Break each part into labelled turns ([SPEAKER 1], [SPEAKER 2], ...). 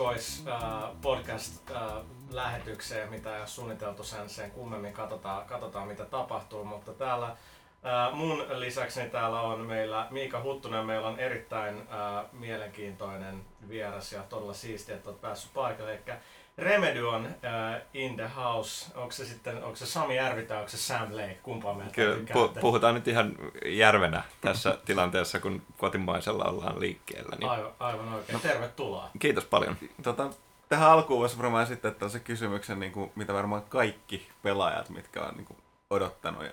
[SPEAKER 1] Erikois-podcast-lähetykseen, mitä ei ole suunniteltu sen, sen kummemmin. Katsotaan, katsotaan, mitä tapahtuu, mutta täällä mun lisäksi täällä on meillä Miika Huttunen. Meillä on erittäin mielenkiintoinen vieras ja todella siistiä, että olet päässyt paikalle. Eli Remedy on uh, in the house. Onko se sitten, onko se Sami Järvi tai onko se Sam Lake? Kumpaa meiltä
[SPEAKER 2] Kyllä, pu- puhutaan nyt ihan järvenä tässä tilanteessa, kun kotimaisella ollaan liikkeellä.
[SPEAKER 1] Niin... Aivan, aivan oikein. No, Tervetuloa.
[SPEAKER 2] Kiitos paljon.
[SPEAKER 3] Tota, tähän alkuun voisi varmaan esittää se kysymyksen, niin kuin, mitä varmaan kaikki pelaajat, mitkä on niin kuin, odottanut ja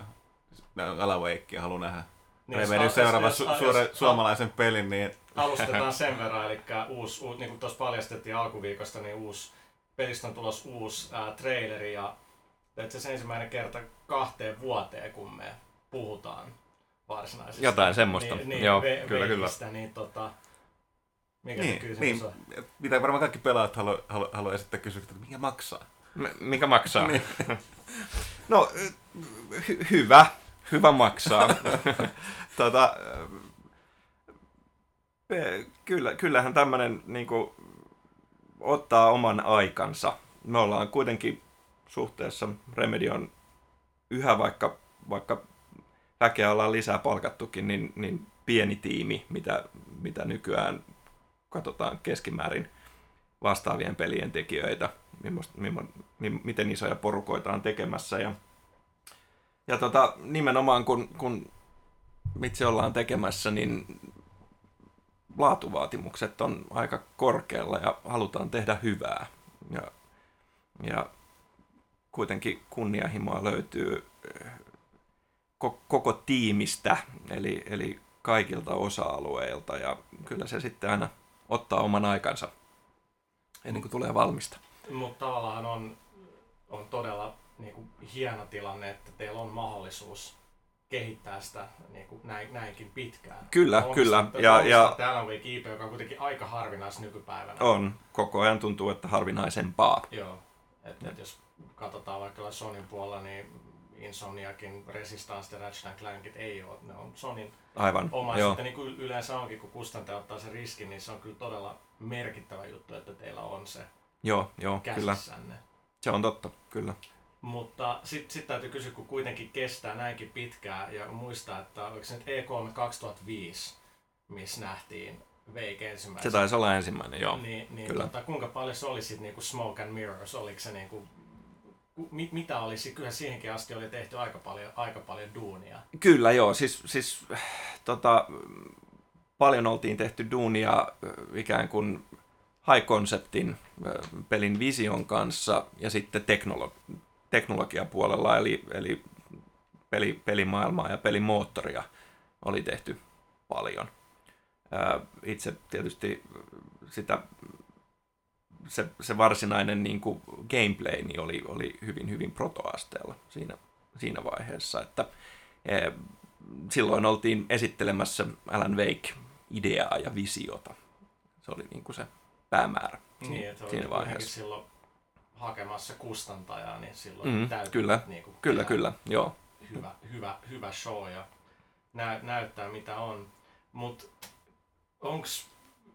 [SPEAKER 3] alaveikkiä haluaa nähdä. Niin, Remedy seuraava su- suure, suomalaisen pelin. Niin...
[SPEAKER 1] Alustetaan sen verran, eli uusi, uusi niin kuin tuossa paljastettiin alkuviikosta, niin uusi pelistä on tulos uusi ää, traileri ja itse ensimmäinen kerta kahteen vuoteen, kun me puhutaan varsinaisesti.
[SPEAKER 2] Jotain semmoista,
[SPEAKER 1] niin, niin,
[SPEAKER 2] joo,
[SPEAKER 1] ve-
[SPEAKER 2] kyllä, kyllä.
[SPEAKER 1] Niin, tota, mikä
[SPEAKER 3] niin,
[SPEAKER 1] se
[SPEAKER 3] niin,
[SPEAKER 1] on?
[SPEAKER 3] Mitä varmaan kaikki pelaajat haluaa halu, halu esittää kysymystä, että mikä maksaa?
[SPEAKER 2] M- mikä maksaa? niin. no, hy- hyvä. Hyvä maksaa. tota, kyllä, kyllähän tämmöinen niin kuin, ottaa oman aikansa. Me ollaan kuitenkin suhteessa Remedion yhä vaikka, vaikka väkeä ollaan lisää palkattukin, niin, niin pieni tiimi, mitä, mitä nykyään katsotaan keskimäärin vastaavien pelien tekijöitä, mimmoista, mimmo, miten isoja porukoita on tekemässä. Ja, ja tota, nimenomaan kun, kun itse ollaan tekemässä, niin laatuvaatimukset on aika korkealla ja halutaan tehdä hyvää. Ja, ja kuitenkin kunnianhimoa löytyy eh, koko tiimistä, eli, eli kaikilta osa-alueilta, ja kyllä se sitten aina ottaa oman aikansa ennen kuin tulee valmista.
[SPEAKER 1] Mutta tavallaan on, on todella niin kuin, hieno tilanne, että teillä on mahdollisuus kehittää sitä niin kuin näin, näinkin pitkään.
[SPEAKER 2] Kyllä, Onko kyllä. Ja,
[SPEAKER 1] ja, täällä on IP, joka on kuitenkin aika harvinaista nykypäivänä.
[SPEAKER 2] On. Koko ajan tuntuu, että harvinaisempaa.
[SPEAKER 1] Joo. Et, et jos katsotaan vaikka Sonin puolella, niin Insomniakin Resistance ja Ratchet Clankit ei ole. Ne on Sonin
[SPEAKER 2] Aivan,
[SPEAKER 1] oma. Joo. Sitten niin kuin yleensä onkin, kun kustantaja ottaa sen riskin, niin se on kyllä todella merkittävä juttu, että teillä on se
[SPEAKER 2] joo, joo,
[SPEAKER 1] käsissänne.
[SPEAKER 2] Kyllä. Se on totta, kyllä.
[SPEAKER 1] Mutta sitten sit täytyy kysyä, kun kuitenkin kestää näinkin pitkään ja muistaa, että oliko se nyt E3 2005, missä nähtiin Wake ensimmäisen.
[SPEAKER 2] Se taisi olla ensimmäinen, joo.
[SPEAKER 1] Niin, niin
[SPEAKER 2] kyllä.
[SPEAKER 1] Tota, kuinka paljon se oli sitten niinku Smoke and Mirrors, oliko se niinku, mit, mitä olisi, kyllä siihenkin asti oli tehty aika paljon, aika paljon duunia.
[SPEAKER 2] Kyllä joo, siis, siis tota, paljon oltiin tehty duunia ikään kuin high conceptin pelin vision kanssa ja sitten teknolo- teknologiapuolella, eli, eli peli, pelimaailmaa ja pelimoottoria oli tehty paljon. Itse tietysti sitä, se, se varsinainen niin kuin gameplay niin oli, oli hyvin, hyvin protoasteella siinä, siinä vaiheessa, että e, silloin oltiin esittelemässä Alan Wake-ideaa ja visiota. Se oli niin kuin se päämäärä
[SPEAKER 1] niin,
[SPEAKER 2] siinä vaiheessa.
[SPEAKER 1] Silloin hakemassa kustantajaa, niin silloin mm, täytyy
[SPEAKER 2] kyllä,
[SPEAKER 1] niin kuin,
[SPEAKER 2] kyllä, kyllä, joo.
[SPEAKER 1] Hyvä, hyvä, hyvä show ja nä, näyttää mitä on. Mutta onko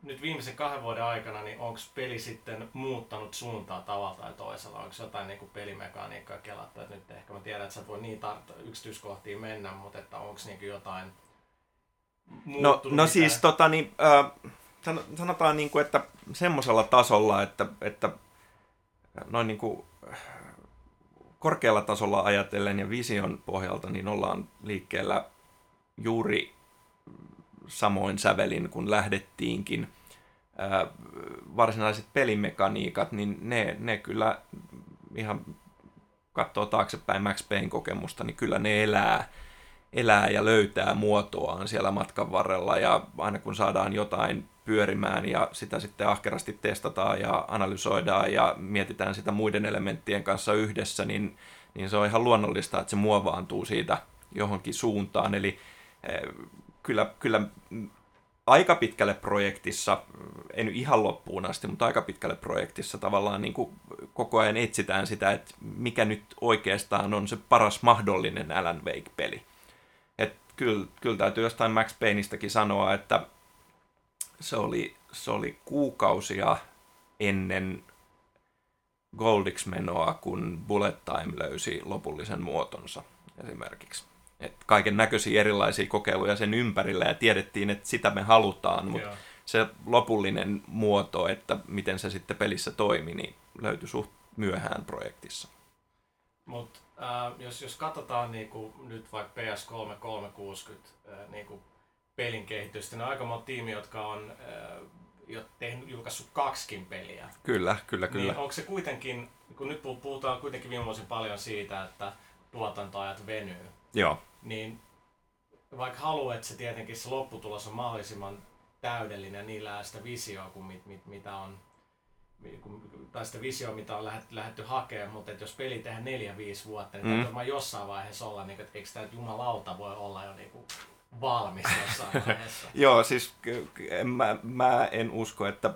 [SPEAKER 1] nyt viimeisen kahden vuoden aikana, niin onko peli sitten muuttanut suuntaa tavalla tai toisella? Onko jotain niin kuin pelimekaniikkaa kelattu? Et nyt ehkä mä tiedän, että sä voi niin tar- yksityiskohtiin mennä, mutta että onko niin jotain
[SPEAKER 2] No, no siis tota, niin, äh, sanotaan niin kuin, että semmoisella tasolla, että, että noin niin kuin korkealla tasolla ajatellen ja vision pohjalta, niin ollaan liikkeellä juuri samoin sävelin, kun lähdettiinkin. varsinaiset pelimekaniikat, niin ne, ne kyllä ihan katsoo taaksepäin Max Payne kokemusta, niin kyllä ne elää, elää ja löytää muotoaan siellä matkan varrella ja aina kun saadaan jotain pyörimään ja sitä sitten ahkerasti testataan ja analysoidaan ja mietitään sitä muiden elementtien kanssa yhdessä, niin, niin se on ihan luonnollista, että se muovaantuu siitä johonkin suuntaan. Eli eh, kyllä, kyllä aika pitkälle projektissa, en ihan loppuun asti, mutta aika pitkälle projektissa tavallaan niin kuin koko ajan etsitään sitä, että mikä nyt oikeastaan on se paras mahdollinen Alan Wake-peli. Kyllä, kyllä täytyy jostain Max Payneistäkin sanoa, että se oli, se oli kuukausia ennen Goldix-menoa, kun Bullet Time löysi lopullisen muotonsa esimerkiksi. Et kaiken näköisiä erilaisia kokeiluja sen ympärillä ja tiedettiin, että sitä me halutaan, mutta Joo. se lopullinen muoto, että miten se sitten pelissä toimi, niin löytyi suht myöhään projektissa.
[SPEAKER 1] Mutta äh, jos, jos katsotaan niinku, nyt vaikka PS3 360 äh, niinku, pelin kehitystä, niin on aika monta tiimi, jotka on äh, jo tehnyt, julkaissut kaksikin peliä.
[SPEAKER 2] Kyllä, kyllä, kyllä.
[SPEAKER 1] Niin onko se kuitenkin, kun nyt puhutaan kuitenkin viime vuosina paljon siitä, että tuotantoajat venyy.
[SPEAKER 2] Joo.
[SPEAKER 1] Niin vaikka haluat, että se tietenkin se lopputulos on mahdollisimman täydellinen, niillä sitä visioa kuin mit, mit, mitä on tai sitä visioa, mitä on lähdetty, lähdetty hakemaan, mutta että jos peli tehdään neljä, viisi vuotta, niin mm. täytyy jossain vaiheessa olla, niin, että eikö tämä jumalauta voi olla jo niin kuin valmis jossain vaiheessa.
[SPEAKER 2] Joo, siis mä, mä en usko, että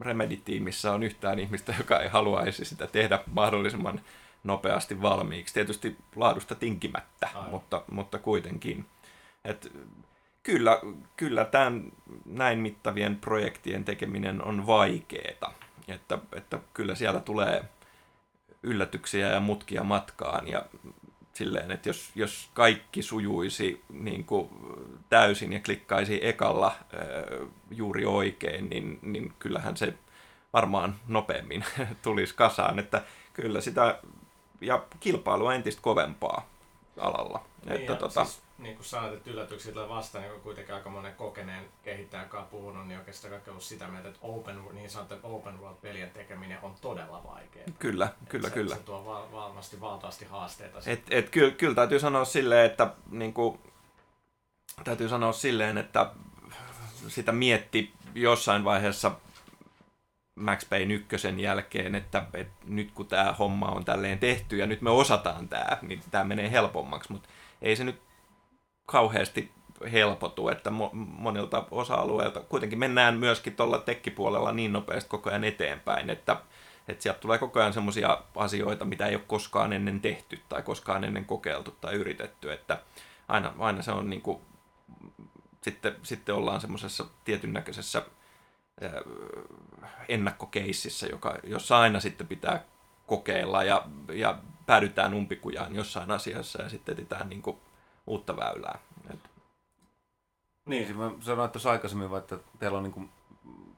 [SPEAKER 2] Remedy-tiimissä on yhtään ihmistä, joka ei haluaisi sitä tehdä mahdollisimman nopeasti valmiiksi. Tietysti laadusta tinkimättä, mutta, mutta kuitenkin. Et kyllä, kyllä tämän näin mittavien projektien tekeminen on vaikeeta. Että, että kyllä siellä tulee yllätyksiä ja mutkia matkaan ja silleen, että jos, jos kaikki sujuisi niin kuin täysin ja klikkaisi ekalla juuri oikein, niin, niin kyllähän se varmaan nopeammin tulisi kasaan. Että kyllä sitä, ja kilpailu on entistä kovempaa alalla.
[SPEAKER 1] Niin, että, tota... siis, niin kuin sanoit, että yllätyksiä tulee vastaan, niin kuitenkin aika monen kokeneen kehittäjän kanssa puhunut, niin oikeastaan kaikki ollut sitä mieltä, että open, niin sanottu open world-pelien tekeminen on todella vaikeaa.
[SPEAKER 2] Kyllä, kyllä,
[SPEAKER 1] se,
[SPEAKER 2] kyllä.
[SPEAKER 1] Se tuo val- valmasti valtavasti haasteita.
[SPEAKER 2] Et, et, kyllä, kyllä täytyy sanoa silleen, että niin kuin, täytyy sanoa silleen, että sitä mietti jossain vaiheessa Max Payne ykkösen jälkeen, että, että nyt kun tämä homma on tälleen tehty ja nyt me osataan tämä, niin tämä menee helpommaksi, mutta ei se nyt kauheasti helpotu, että mo- monilta osa-alueilta. Kuitenkin mennään myöskin tuolla tekkipuolella niin nopeasti koko ajan eteenpäin, että, että sieltä tulee koko ajan semmoisia asioita, mitä ei ole koskaan ennen tehty tai koskaan ennen kokeiltu tai yritetty, että aina, aina se on niin kuin, sitten, sitten ollaan semmoisessa tietyn näköisessä ennakkokeississä, joka, jossa aina sitten pitää kokeilla ja, ja päädytään umpikujaan jossain asiassa ja sitten etsitään niin kuin uutta väylää. Et.
[SPEAKER 3] Niin, siis mä sanoin tuossa aikaisemmin, että teillä on niin kuin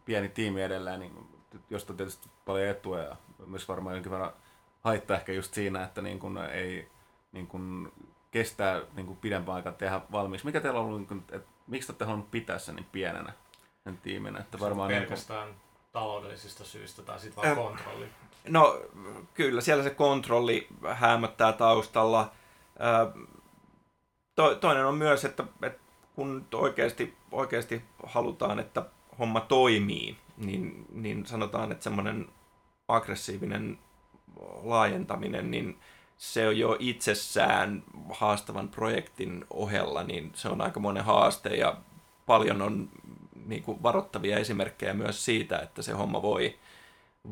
[SPEAKER 3] pieni tiimi edelleen, niin josta on tietysti paljon etua ja myös varmaan jonkin verran haittaa ehkä just siinä, että niin kuin ei niin kuin kestää niin kuin pidempään aikaa tehdä valmiiksi. Mikä teillä on ollut, niin kuin, että miksi olette halunnut pitää sen niin pienenä sen tiiminä? Että
[SPEAKER 1] varmaan niinku- pelkästään niin kuin... taloudellisista syistä tai sitten vaan äh, kontrolli?
[SPEAKER 2] No kyllä, siellä se kontrolli hämöttää taustalla. Äh, to, toinen on myös, että, että kun oikeasti, oikeasti halutaan, että homma toimii, niin, niin sanotaan, että semmoinen aggressiivinen laajentaminen, niin se on jo itsessään haastavan projektin ohella, niin se on aika monen haaste ja paljon on niin kuin varoittavia esimerkkejä myös siitä, että se homma voi,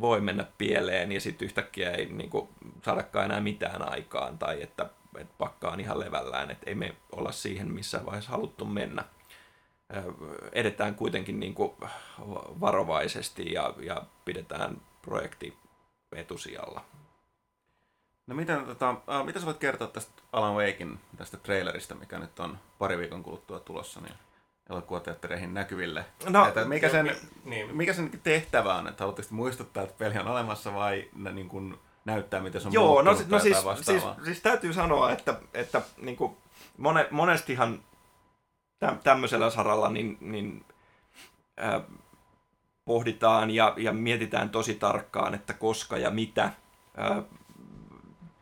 [SPEAKER 2] voi mennä pieleen ja sitten yhtäkkiä ei niin kuin, saadakaan enää mitään aikaan tai että että pakka on ihan levällään, että ei me olla siihen missään vaiheessa haluttu mennä. Edetään kuitenkin niin kuin varovaisesti ja, ja pidetään projekti etusijalla.
[SPEAKER 3] No miten, tota, äh, mitä sä voit kertoa tästä Alan Wakein tästä trailerista, mikä nyt on pari viikon kuluttua tulossa niin elokuvateattereihin näkyville? No, että mikä, sen, niin. mikä sen tehtävä on? Että haluatteko muistuttaa, että peli on olemassa vai niin kuin, näyttää, miten se on
[SPEAKER 2] Joo, no, no siis, siis, siis, täytyy sanoa, että, että niin kuin mone, monestihan tämmöisellä saralla niin, niin äh, pohditaan ja, ja mietitään tosi tarkkaan, että koska ja mitä. Äh,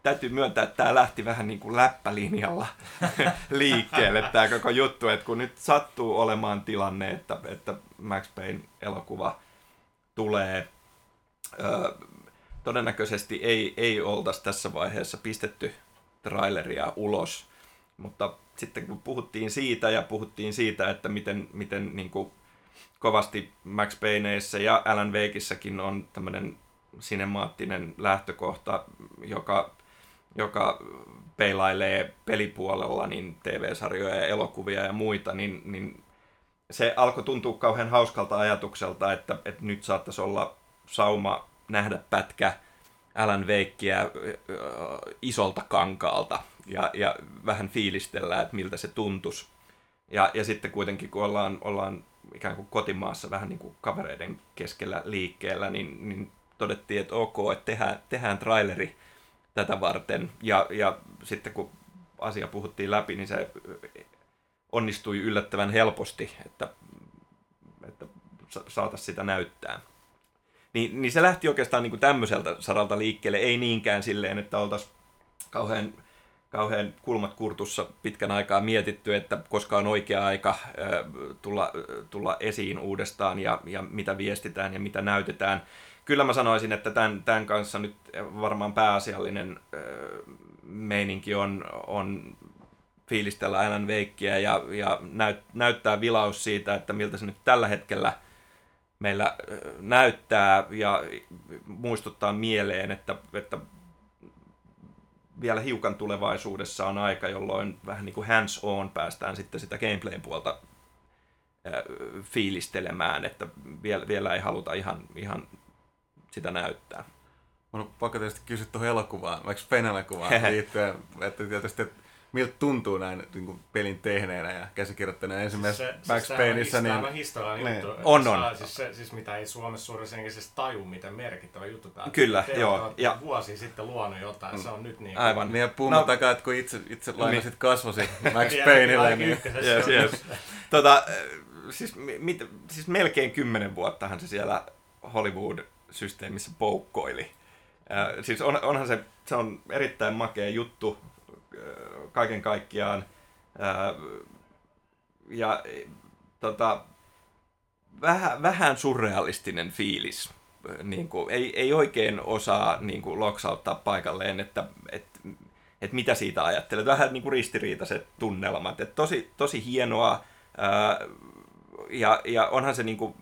[SPEAKER 2] täytyy myöntää, että tämä lähti vähän niin kuin läppälinjalla liikkeelle tämä koko juttu, että kun nyt sattuu olemaan tilanne, että, että Max Payne elokuva tulee äh, todennäköisesti ei, ei oltaisi tässä vaiheessa pistetty traileria ulos, mutta sitten kun puhuttiin siitä ja puhuttiin siitä, että miten, miten niin kuin kovasti Max Payneissä ja Alan Wakeissäkin on tämmöinen sinemaattinen lähtökohta, joka, joka peilailee pelipuolella niin TV-sarjoja ja elokuvia ja muita, niin, niin se alkoi tuntua kauhean hauskalta ajatukselta, että, että nyt saattaisi olla sauma nähdä pätkä Alan Veikkiä isolta kankaalta ja, ja vähän fiilistellä, että miltä se tuntuisi. Ja, ja sitten kuitenkin, kun ollaan, ollaan ikään kuin kotimaassa vähän niin kuin kavereiden keskellä liikkeellä, niin, niin todettiin, että ok, että tehdään, tehdään traileri tätä varten. Ja, ja sitten kun asia puhuttiin läpi, niin se onnistui yllättävän helposti, että, että saataisiin sitä näyttää. Niin, niin se lähti oikeastaan niin kuin tämmöiseltä saralta liikkeelle, ei niinkään silleen, että oltaisiin kauhean, kauhean kulmat kurtussa pitkän aikaa mietitty, että koska on oikea aika tulla, tulla esiin uudestaan ja, ja mitä viestitään ja mitä näytetään. Kyllä mä sanoisin, että tämän, tämän kanssa nyt varmaan pääasiallinen meininki on, on fiilistellä Alan Veikkiä ja, ja näyt, näyttää vilaus siitä, että miltä se nyt tällä hetkellä meillä näyttää ja muistuttaa mieleen, että, että vielä hiukan tulevaisuudessa on aika, jolloin vähän niin kuin hands-on päästään sitten sitä gameplayn puolta fiilistelemään, että vielä, vielä ei haluta ihan, ihan sitä näyttää.
[SPEAKER 3] On pakko tietysti kysyä tuohon elokuvaan, vaikka Spain-elokuvaan liittyen, että tietysti että miltä tuntuu näin niin kuin pelin tehneenä ja käsikirjoittaneena ensimmäisessä siis Max Payneissa.
[SPEAKER 1] Niin... Tämä historiallinen
[SPEAKER 2] niin. juttu. On, on.
[SPEAKER 1] Siis, se, siis mitä ei Suomessa suurin siis taju, miten merkittävä juttu tämä
[SPEAKER 2] Kyllä, joo.
[SPEAKER 1] Ja... Vuosi sitten luonut jotain, se on nyt niin.
[SPEAKER 2] Aivan.
[SPEAKER 3] Niin ja puhumattakaan, no. että kun itse, itse lainasit niin. kasvosi Max Payneille. niin...
[SPEAKER 2] yes, yes. tota, siis, mit, siis melkein kymmenen vuottahan se siellä Hollywood-systeemissä poukkoili. Äh, siis on, onhan se, se on erittäin makea juttu, kaiken kaikkiaan. Ja tota, vähän, vähän surrealistinen fiilis. Niin kuin, ei, ei oikein osaa niin kuin, loksauttaa paikalleen, että, että, että mitä siitä ajattelee. Vähän niin kuin ristiriitaiset tunnelmat. Että tosi, tosi hienoa. Ja, ja onhan se, niin kuin,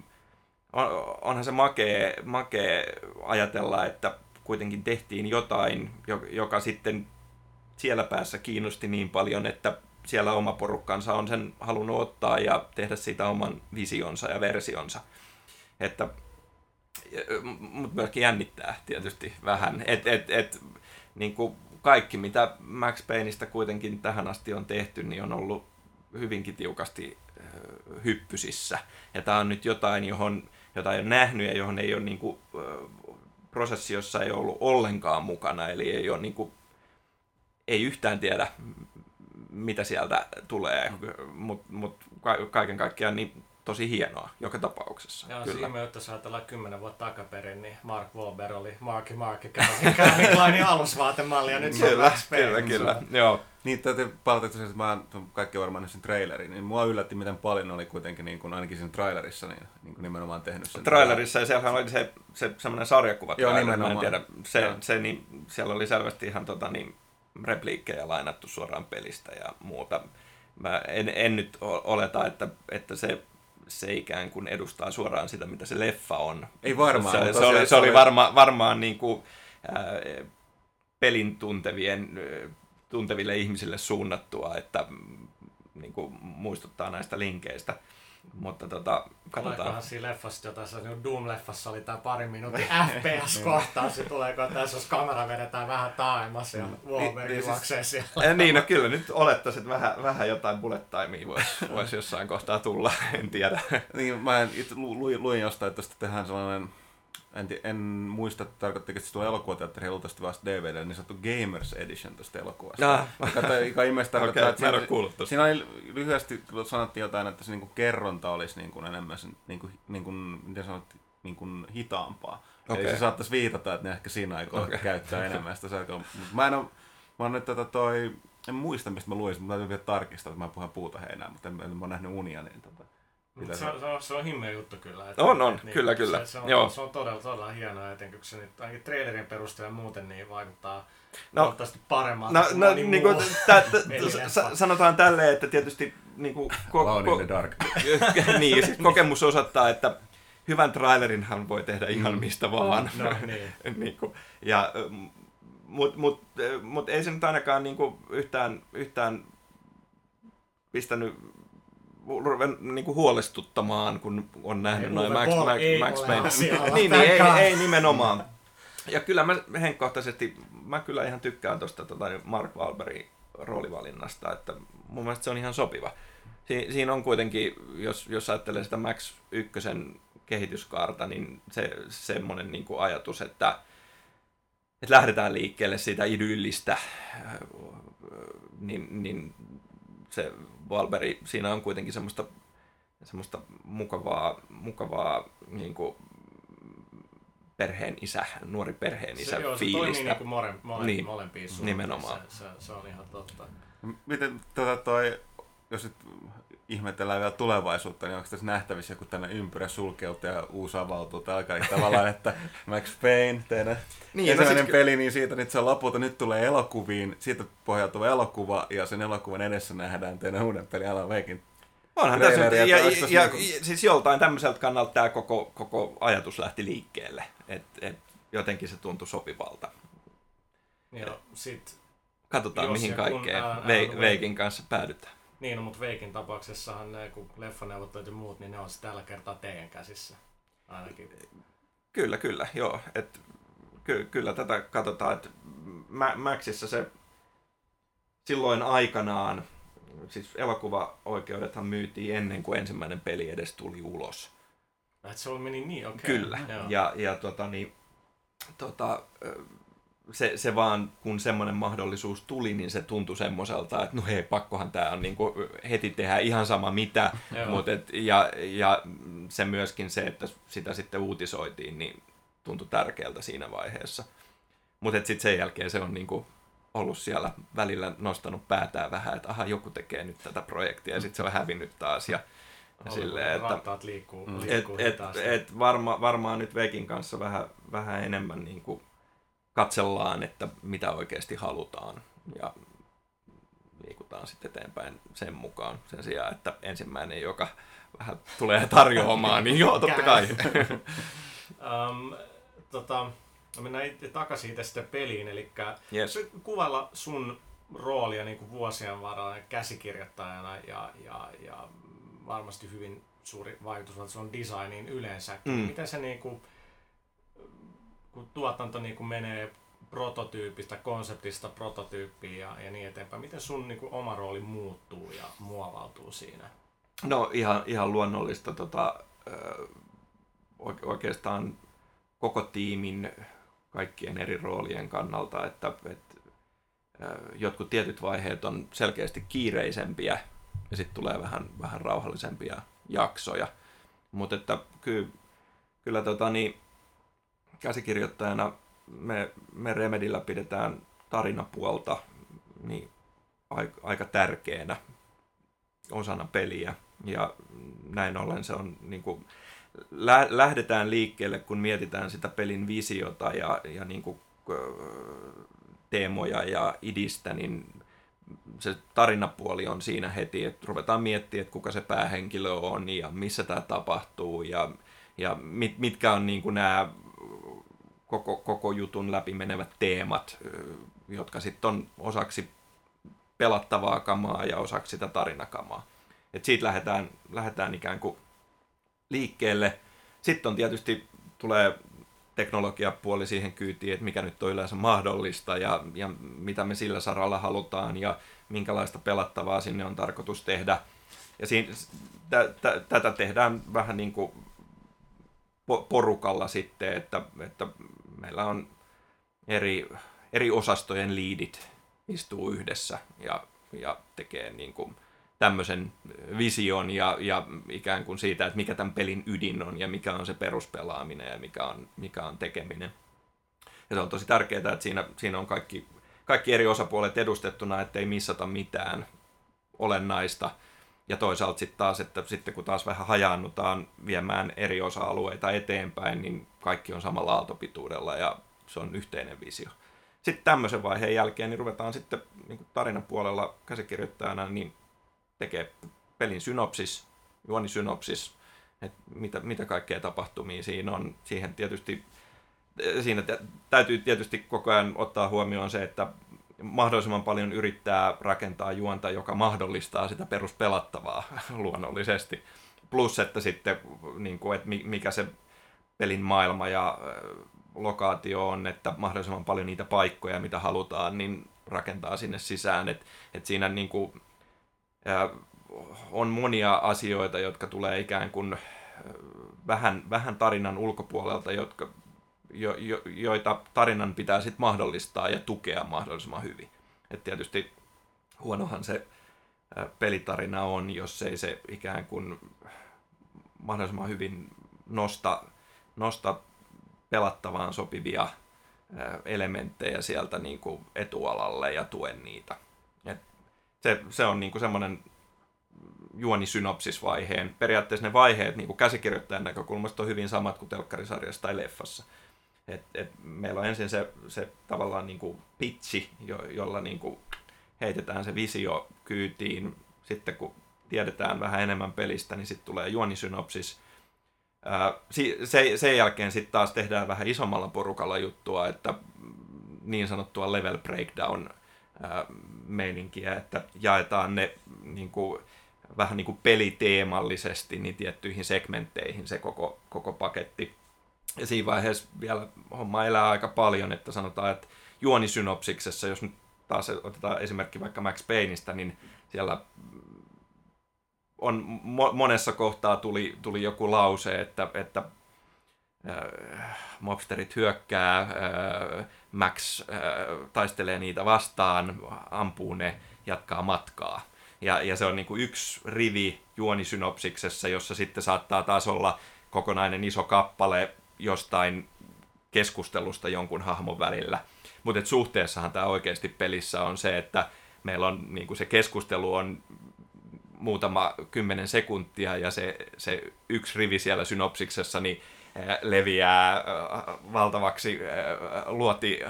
[SPEAKER 2] on, onhan se makea, makea ajatella, että kuitenkin tehtiin jotain, joka sitten siellä päässä kiinnosti niin paljon, että siellä oma porukkansa on sen halunnut ottaa ja tehdä siitä oman visionsa ja versionsa. Että, mutta myöskin jännittää tietysti vähän. Et, et, et, niin kuin kaikki, mitä Max Payneista kuitenkin tähän asti on tehty, niin on ollut hyvinkin tiukasti hyppysissä. Ja tämä on nyt jotain, johon, jota ei ole nähnyt ja johon ei ole niin kuin, prosessi, jossa ei ollut ollenkaan mukana. Eli ei ole niin kuin, ei yhtään tiedä, mitä sieltä tulee, mutta mut kaiken kaikkiaan niin tosi hienoa joka tapauksessa.
[SPEAKER 1] Joo, kyllä. siinä jos ajatellaan kymmenen vuotta takaperin, niin Mark Wahlberg oli Marky Mark ja Calvin Kleinin alusvaatemalli ja nyt se on Max
[SPEAKER 2] Kyllä, kyllä, joo.
[SPEAKER 3] Niin, täytyy palata että mä oon kaikki varmaan sen trailerin, niin mua yllätti, miten paljon oli kuitenkin niin kuin, ainakin siinä trailerissa niin, niin kuin nimenomaan tehnyt sen.
[SPEAKER 2] Trailerissa, ja sehän oli se, se semmoinen sarjakuva. Joo, nimenomaan. Mä en tiedä, se, se, niin, siellä oli selvästi ihan tota, niin, repliikkejä lainattu suoraan pelistä ja muuta. Mä en, en nyt oleta, että, että se se ikään kuin edustaa suoraan sitä, mitä se leffa on.
[SPEAKER 3] Ei varmaan.
[SPEAKER 2] Se, se, oli, se oli varma, varmaan niin kuin, äh, pelin tuntevien, tunteville ihmisille suunnattua, että niin kuin muistuttaa näistä linkeistä. Mutta tota, katsotaan.
[SPEAKER 1] Tuleekohan siinä leffassa jota se Doom-leffassa oli tämä pari minuutin FPS-kohtaus, ja tuleeko tässä, jos kamera vedetään vähän taaemmas ja Wolverine niin, juoksee siis, siellä.
[SPEAKER 2] Niin, no kyllä nyt olettaisin, että vähän, vähän jotain bullet timea voisi vois jossain kohtaa tulla, en tiedä.
[SPEAKER 3] Niin, mä en, luin, luin jostain, että tästä tehdään sellainen en, en muista, tarkoittiko, että se tulee elokuvateatteriin luultavasti vasta DVD, niin sanottu Gamers Edition tuosta elokuvasta.
[SPEAKER 2] Ah.
[SPEAKER 3] Joka ilmeisesti tarkoittaa,
[SPEAKER 2] okay, että siinä,
[SPEAKER 3] siinä oli lyhyesti sanottiin jotain, että se niinku kerronta olisi niinku enemmän sen, niinku, niinku, miten sanottiin, niinku hitaampaa. Okay. Eli se saattaisi viitata, että ne ehkä siinä aikoina okay. käyttää enemmän sitä selkoa. Mä en ole, mä oon nyt tätä toi, en muista mistä mä luin, mutta täytyy vielä tarkistaa, että mä puhun puuta heinää, mutta en, en, en mä oon nähnyt unia, niin tota,
[SPEAKER 1] se, se, on, se on himmeä juttu kyllä.
[SPEAKER 2] Että, on, on, että, kyllä, niin, kyllä.
[SPEAKER 1] Se, se, on,
[SPEAKER 2] Joo.
[SPEAKER 1] se on todella, todella hienoa, etenkin kun se nyt ainakin trailerin perusteella muuten niin vaikuttaa no, huomattavasti paremmalta
[SPEAKER 2] no, no, niin kuin, tä, tä, sanotaan tälleen, että tietysti niin kuin,
[SPEAKER 3] ko, ko, dark.
[SPEAKER 2] niin, siis kokemus osoittaa, että hyvän trailerinhan voi tehdä ihan mm. mistä vaan.
[SPEAKER 1] No, niin.
[SPEAKER 2] niin kuin, ja, Mutta mut, mut ei se nyt ainakaan niin kuin, yhtään, yhtään pistänyt niin kuin huolestuttamaan, kun on nähnyt noin Max, Max, Max Payne.
[SPEAKER 1] niin,
[SPEAKER 2] niin ei, ei, nimenomaan. Ja kyllä mä henkkohtaisesti, mä kyllä ihan tykkään tuosta tota Mark Wahlbergin roolivalinnasta, että mun mielestä se on ihan sopiva. Si- siinä on kuitenkin, jos, jos ajattelee sitä Max 1 kehityskaarta, niin se semmoinen niin kuin ajatus, että, että lähdetään liikkeelle siitä idyllistä, niin, niin se Valberi, siinä on kuitenkin semmoista, semmoista mukavaa, mukavaa niin kuin perheen isä, nuori perheen isä
[SPEAKER 1] se, joo,
[SPEAKER 2] fiilistä. Se
[SPEAKER 1] toimii niin kuin more, mole, niin, molempiin
[SPEAKER 2] suuntiin. Nimenomaan.
[SPEAKER 1] Se, se, se, on ihan totta.
[SPEAKER 3] Miten tota toi, jos nyt ihmetellään vielä tulevaisuutta, niin onko tässä nähtävissä joku tänne ympyrä sulkeutuu ja uusi avautuu tällä tavallaan, että Max Payne, teidän niin, no ensimmäinen siis... peli, niin siitä nyt se on lopulta, nyt tulee elokuviin, siitä pohjautuva elokuva ja sen elokuvan edessä nähdään teidän uuden pelin Alan Wakein
[SPEAKER 2] Onhan tässä, ja, ja, ja, ja, niin siis joltain tämmöiseltä kannalta tämä koko, koko ajatus lähti liikkeelle, että et jotenkin se tuntui sopivalta.
[SPEAKER 1] Joo, sit,
[SPEAKER 2] Katsotaan mihin kaikkeen Ve- Veikin kanssa päädytään.
[SPEAKER 1] Niin, no, mutta Veikin tapauksessahan ne, kun leffaneuvottelut ja muut, niin ne on tällä kertaa teidän käsissä ainakin.
[SPEAKER 2] Kyllä, kyllä, joo. Et, ky- kyllä tätä katsotaan, että Maxissa se silloin aikanaan, siis elokuvaoikeudethan myytiin ennen kuin ensimmäinen peli edes tuli ulos.
[SPEAKER 1] Et se meni niin, okei. Okay.
[SPEAKER 2] Kyllä, joo. ja, ja tota, niin, tota, se, se vaan, kun semmoinen mahdollisuus tuli, niin se tuntui semmoiselta, että no hei, pakkohan tämä on niin heti tehdä ihan sama mitä. Mut et, ja, ja se myöskin se, että sitä sitten uutisoitiin, niin tuntui tärkeältä siinä vaiheessa. Mutta sitten sen jälkeen se on niin kuin ollut siellä välillä nostanut päätään vähän, että aha, joku tekee nyt tätä projektia ja sitten se on hävinnyt taas. Ja,
[SPEAKER 1] ja silleen, että, liikkuu,
[SPEAKER 2] liikkuu et, et, et varma, varmaan nyt Vekin kanssa vähän, vähän enemmän niin kuin katsellaan, että mitä oikeasti halutaan ja liikutaan sitten eteenpäin sen mukaan sen sijaan, että ensimmäinen, joka vähän tulee tarjoamaan, niin joo, totta kai.
[SPEAKER 1] um, tota, no mennään takaisin itse sitten peliin, eli
[SPEAKER 2] yes.
[SPEAKER 1] kuvalla sun roolia niin kuin vuosien varrella käsikirjoittajana ja, ja, ja varmasti hyvin suuri vaikutus se on designiin yleensäkin. Mm. Miten se niin kuin, kun tuotanto niin kuin menee prototyypistä, konseptista prototyyppiin ja, ja niin eteenpäin, miten sun niin kuin, oma rooli muuttuu ja muovautuu siinä?
[SPEAKER 2] No ihan, ihan luonnollista tota, oikeastaan koko tiimin kaikkien eri roolien kannalta, että, että jotkut tietyt vaiheet on selkeästi kiireisempiä ja sitten tulee vähän, vähän rauhallisempia jaksoja. Mutta että kyllä, kyllä tota, niin, käsikirjoittajana me, me Remedillä pidetään tarinapuolta niin aika, aika tärkeänä osana peliä. Ja näin ollen se on niin kuin, lähdetään liikkeelle, kun mietitään sitä pelin visiota ja, ja niin kuin, teemoja ja idistä, niin se tarinapuoli on siinä heti, että ruvetaan miettimään, että kuka se päähenkilö on ja missä tämä tapahtuu ja, ja mit, mitkä on niin kuin nämä koko, koko jutun läpi menevät teemat, jotka sitten on osaksi pelattavaa kamaa ja osaksi sitä tarinakamaa. Et siitä lähdetään, lähdetään ikään kuin liikkeelle. Sitten on tietysti tulee teknologiapuoli siihen kyytiin, että mikä nyt on yleensä mahdollista ja, ja mitä me sillä saralla halutaan ja minkälaista pelattavaa sinne on tarkoitus tehdä. Ja siinä, tä, tä, tätä tehdään vähän niin kuin porukalla sitten, että, että meillä on eri, eri osastojen liidit istuu yhdessä ja, ja tekee niin kuin tämmöisen vision ja, ja ikään kuin siitä, että mikä tämän pelin ydin on ja mikä on se peruspelaaminen ja mikä on, mikä on tekeminen. Ja se on tosi tärkeää, että siinä, siinä on kaikki, kaikki eri osapuolet edustettuna, ettei missata mitään olennaista. Ja toisaalta sitten taas, että sitten kun taas vähän hajaannutaan viemään eri osa-alueita eteenpäin, niin kaikki on samalla aaltopituudella ja se on yhteinen visio. Sitten tämmöisen vaiheen jälkeen niin ruvetaan sitten niin tarinapuolella käsikirjoittajana niin tekee pelin synopsis, juonisynopsis, että mitä, mitä kaikkea tapahtumia siinä on. Siihen tietysti, siinä täytyy tietysti koko ajan ottaa huomioon se, että mahdollisimman paljon yrittää rakentaa juonta, joka mahdollistaa sitä peruspelattavaa luonnollisesti. Plus, että sitten, niin kuin, että mikä se pelin maailma ja lokaatio on, että mahdollisimman paljon niitä paikkoja, mitä halutaan, niin rakentaa sinne sisään. Et, et siinä niin kuin, on monia asioita, jotka tulee ikään kuin vähän, vähän tarinan ulkopuolelta, jotka, jo, jo, joita tarinan pitää sitten mahdollistaa ja tukea mahdollisimman hyvin. Et tietysti huonohan se pelitarina on, jos ei se ikään kuin mahdollisimman hyvin nosta, nosta pelattavaan sopivia elementtejä sieltä niin kuin etualalle ja tuen niitä. Et se, se on niin semmoinen juonisynopsisvaiheen. Periaatteessa ne vaiheet niin kuin käsikirjoittajan näkökulmasta on hyvin samat kuin telkkarisarjassa tai leffassa. Et, et meillä on ensin se, se tavallaan niin kuin pitchi, jo, jolla niin kuin heitetään se visio kyytiin. Sitten kun tiedetään vähän enemmän pelistä, niin sitten tulee juonisynopsis. Ää, se, sen jälkeen sitten taas tehdään vähän isommalla porukalla juttua, että niin sanottua level breakdown meininkiä, että jaetaan ne niin kuin, vähän niin kuin peliteemallisesti niin tiettyihin segmentteihin se koko, koko paketti. Ja siinä vaiheessa vielä homma elää aika paljon, että sanotaan, että juonisynopsiksessa, jos nyt taas otetaan esimerkki vaikka Max Payneistä, niin siellä on mo- monessa kohtaa tuli, tuli joku lause, että, että äh, mobsterit hyökkää, äh, Max äh, taistelee niitä vastaan, ampuu ne, jatkaa matkaa. Ja, ja se on niin kuin yksi rivi juonisynopsiksessa, jossa sitten saattaa taas olla kokonainen iso kappale jostain keskustelusta jonkun hahmon välillä. Mutta suhteessahan tämä oikeasti pelissä on se, että meillä on niin se keskustelu on muutama kymmenen sekuntia ja se, se yksi rivi siellä synopsiksessa niin leviää valtavaksi luoti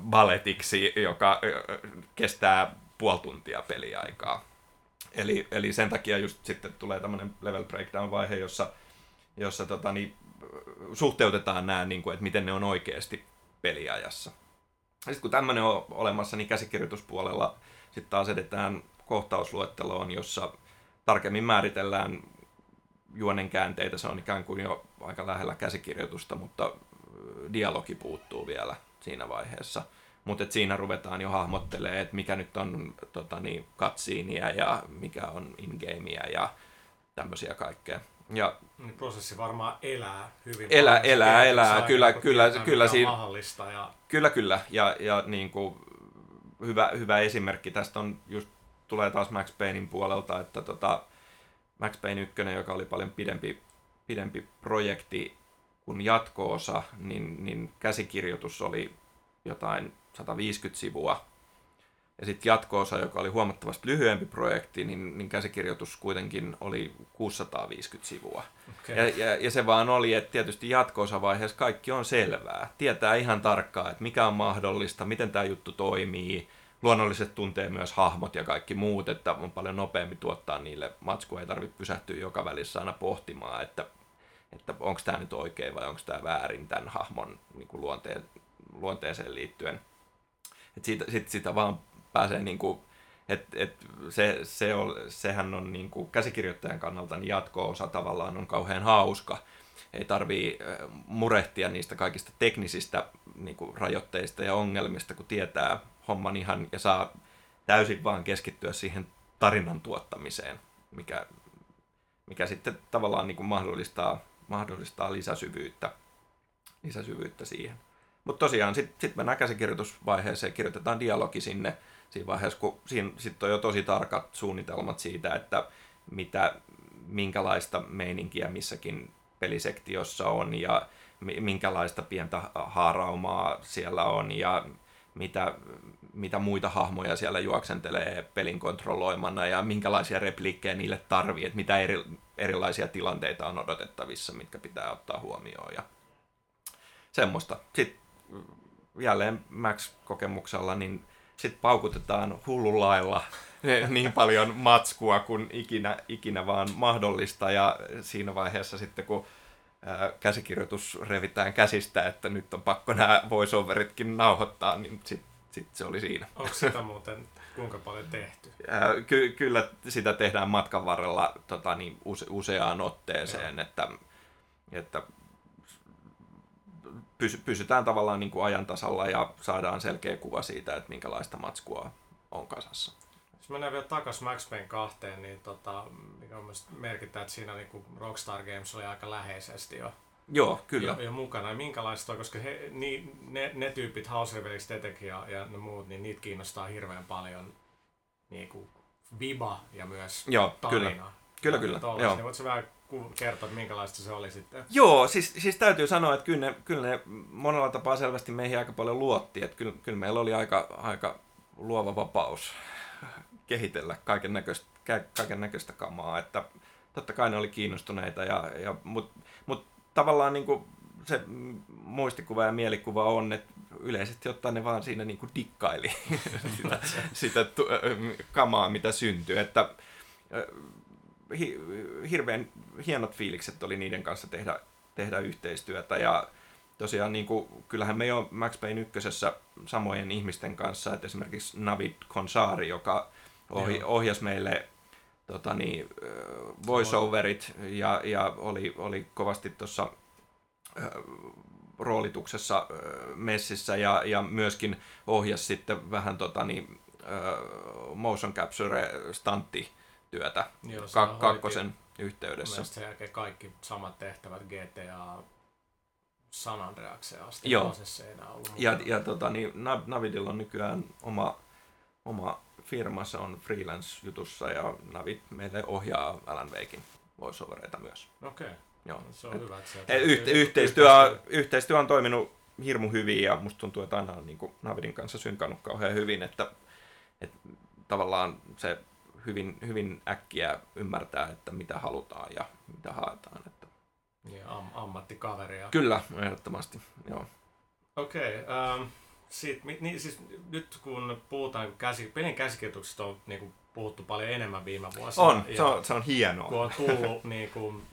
[SPEAKER 2] balletiksi, joka kestää puoli tuntia peliaikaa. Eli, eli sen takia just sitten tulee tämmöinen level breakdown-vaihe, jossa, jossa tota, niin, suhteutetaan nämä, niin kuin, että miten ne on oikeasti peliajassa. Sitten kun tämmöinen on olemassa, niin käsikirjoituspuolella sitten taas edetään kohtausluetteloon, jossa tarkemmin määritellään juonen käänteitä. Se on ikään kuin jo aika lähellä käsikirjoitusta, mutta dialogi puuttuu vielä siinä vaiheessa – mutta siinä ruvetaan jo hahmottelemaan, että mikä nyt on tota, niin, katsiinia ja mikä on in-gamea ja tämmöisiä kaikkea. Ja,
[SPEAKER 1] niin prosessi varmaan elää hyvin.
[SPEAKER 2] Elää, elää, elää, kyllä, kyllä,
[SPEAKER 1] tietää,
[SPEAKER 2] kyllä, siinä,
[SPEAKER 1] mahdollista. Ja...
[SPEAKER 2] Kyllä, kyllä. Ja, ja niin kuin, hyvä, hyvä esimerkki tästä on just tulee taas Max Paynein puolelta, että tota, Max Payne 1, joka oli paljon pidempi, pidempi projekti kuin jatko-osa, niin, niin käsikirjoitus oli jotain 150 sivua. Ja sitten jatko-osa, joka oli huomattavasti lyhyempi projekti, niin, niin käsikirjoitus kuitenkin oli 650 sivua. Okay. Ja, ja, ja se vaan oli, että tietysti jatko-osavaiheessa kaikki on selvää. Tietää ihan tarkkaan, että mikä on mahdollista, miten tämä juttu toimii. Luonnollisesti tuntee myös hahmot ja kaikki muut, että on paljon nopeampi tuottaa niille matskua. Ei tarvitse pysähtyä joka välissä aina pohtimaan, että, että onko tämä nyt oikein vai onko tämä väärin tämän hahmon niin kuin luonteen, luonteeseen liittyen että siitä, sit sitä vaan pääsee niin kuin, et, et se, se on, sehän on niin kuin käsikirjoittajan kannalta niin jatko-osa tavallaan on kauhean hauska. Ei tarvii murehtia niistä kaikista teknisistä niin kuin rajoitteista ja ongelmista, kun tietää homman ihan ja saa täysin vaan keskittyä siihen tarinan tuottamiseen, mikä, mikä sitten tavallaan niin kuin mahdollistaa, mahdollistaa lisäsyvyyttä, lisäsyvyyttä siihen. Mutta tosiaan sitten sit mennään käsikirjoitusvaiheeseen, kirjoitetaan dialogi sinne siinä vaiheessa, kun siinä sitten on jo tosi tarkat suunnitelmat siitä, että mitä, minkälaista meininkiä missäkin pelisektiossa on ja minkälaista pientä haaraumaa siellä on ja mitä, mitä muita hahmoja siellä juoksentelee pelin kontrolloimana ja minkälaisia repliikkejä niille tarvii, että mitä eri, erilaisia tilanteita on odotettavissa, mitkä pitää ottaa huomioon ja semmoista. Sitten jälleen Max-kokemuksella, niin sitten paukutetaan hullun lailla niin paljon matskua kuin ikinä, ikinä vaan mahdollista. Ja siinä vaiheessa sitten, kun käsikirjoitus revitään käsistä, että nyt on pakko nämä voiceoveritkin nauhoittaa, niin sitten sitten se oli siinä.
[SPEAKER 1] Onko sitä muuten kuinka paljon tehty?
[SPEAKER 2] Ky- kyllä sitä tehdään matkan varrella tota, niin use- useaan otteeseen, että, että pysy- pysytään tavallaan niin kuin ajan tasalla ja saadaan selkeä kuva siitä, että minkälaista matskua on kasassa.
[SPEAKER 1] Jos mennään vielä takaisin Max Payne kahteen, niin tota, mikä on merkittävä, että siinä niin kuin Rockstar Games oli aika läheisesti jo,
[SPEAKER 2] Joo, kyllä.
[SPEAKER 1] jo, jo mukana. Ja minkälaista on, koska he, ni, ne, ne tyypit, House Tetec ja, ja ne muut, niin niitä kiinnostaa hirveän paljon niin kuin viba ja myös
[SPEAKER 2] Joo,
[SPEAKER 1] tarina.
[SPEAKER 2] kyllä. Kyllä,
[SPEAKER 1] Ja
[SPEAKER 2] kyllä, joo.
[SPEAKER 1] Niin voitko vähän että minkälaista se oli sitten?
[SPEAKER 2] Joo, siis, siis täytyy sanoa, että kyllä ne, kyllä ne monella tapaa selvästi meihin aika paljon luotti. Että kyllä, kyllä meillä oli aika, aika luova vapaus kehitellä kaiken näköistä, kaiken näköistä kamaa. Että totta kai ne oli kiinnostuneita, ja, ja, mutta mut tavallaan niin kuin se muistikuva ja mielikuva on, että yleisesti ottaen ne vaan siinä niin kuin dikkaili sitä, sitä kamaa, mitä syntyy. Että, hi, hirveän hienot fiilikset oli niiden kanssa tehdä, tehdä yhteistyötä. Ja tosiaan niin kuin, kyllähän me jo Max Payne ykkösessä samojen ihmisten kanssa, että esimerkiksi Navid Konsari, joka ohi, ohjasi meille tota niin, voiceoverit ja, ja oli, oli kovasti tuossa roolituksessa messissä ja, ja myöskin ohjasi sitten vähän tota niin, motion capture stanttityötä
[SPEAKER 1] Joo, se
[SPEAKER 2] Ka-
[SPEAKER 1] hoiti
[SPEAKER 2] kakkosen yhteydessä.
[SPEAKER 1] Sen jälkeen kaikki samat tehtävät GTA San Andreakseen asti.
[SPEAKER 2] Joo.
[SPEAKER 1] Prosessi ei enää ollut
[SPEAKER 2] Ja, ja tota, niin, Nav- Navidilla on nykyään oma, oma firma, se on freelance-jutussa ja Navid meille ohjaa Alan Wakein voiceovereita myös.
[SPEAKER 1] Okei,
[SPEAKER 2] Joo.
[SPEAKER 1] se on
[SPEAKER 2] Et-
[SPEAKER 1] hyvä, että
[SPEAKER 2] yhte, yhteistyö,
[SPEAKER 1] yhteistyö.
[SPEAKER 2] yhteistyö on toiminut hirmu hyvin ja musta tuntuu, että aina on niin kuin Navidin kanssa synkannut kauhean hyvin, että, että tavallaan se hyvin, hyvin äkkiä ymmärtää, että mitä halutaan ja mitä haetaan. Että
[SPEAKER 1] Niin, am, ammattikaveria.
[SPEAKER 2] kyllä, ehdottomasti. Joo.
[SPEAKER 1] Okei, okay, um, sit, niin, siis nyt kun puhutaan kun käsi, pelin käsikirjoituksesta on niin kuin, puhuttu paljon enemmän viime vuosina.
[SPEAKER 2] On,
[SPEAKER 1] ja
[SPEAKER 2] se on, se on hienoa.
[SPEAKER 1] kun on tullut, niin kuin,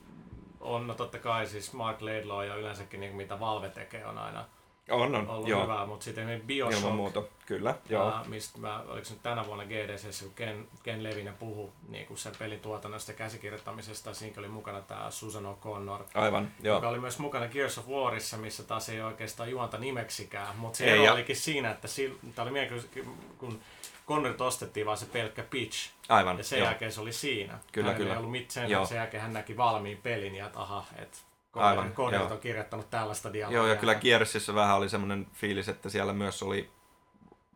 [SPEAKER 1] on no totta kai siis Mark Laidlaw ja yleensäkin niin kuin, mitä Valve tekee on aina
[SPEAKER 2] On, on,
[SPEAKER 1] ollut
[SPEAKER 2] joo.
[SPEAKER 1] hyvää, mutta sitten
[SPEAKER 2] Ilman
[SPEAKER 1] Bioshock,
[SPEAKER 2] muuta, kyllä. Joo.
[SPEAKER 1] Ää, mistä mä, oliko nyt tänä vuonna GDCssä, kun Ken, Ken Levinen puhui niin kuin sen pelin tuotannosta ja käsikirjoittamisesta, siinä oli mukana tämä Susan O'Connor,
[SPEAKER 2] Aivan, joo.
[SPEAKER 1] joka oli myös mukana Gears of Warissa, missä taas ei oikeastaan juonta nimeksikään, mutta se
[SPEAKER 2] Ei,
[SPEAKER 1] ero
[SPEAKER 2] ja-
[SPEAKER 1] olikin siinä, että tämä oli mielenkiintoista, kun Connerit ostettiin vaan se pelkkä pitch,
[SPEAKER 2] Aivan,
[SPEAKER 1] ja sen
[SPEAKER 2] joo.
[SPEAKER 1] jälkeen se oli siinä.
[SPEAKER 2] Kyllä,
[SPEAKER 1] Hänellä
[SPEAKER 2] kyllä.
[SPEAKER 1] ei ollut mit, sen,
[SPEAKER 2] Joo.
[SPEAKER 1] sen jälkeen hän näki valmiin pelin ja että aha, että
[SPEAKER 2] Aivan, joo.
[SPEAKER 1] on kirjoittanut tällaista dialogia.
[SPEAKER 2] Joo, ja kyllä Kiersissä vähän oli semmoinen fiilis, että siellä myös oli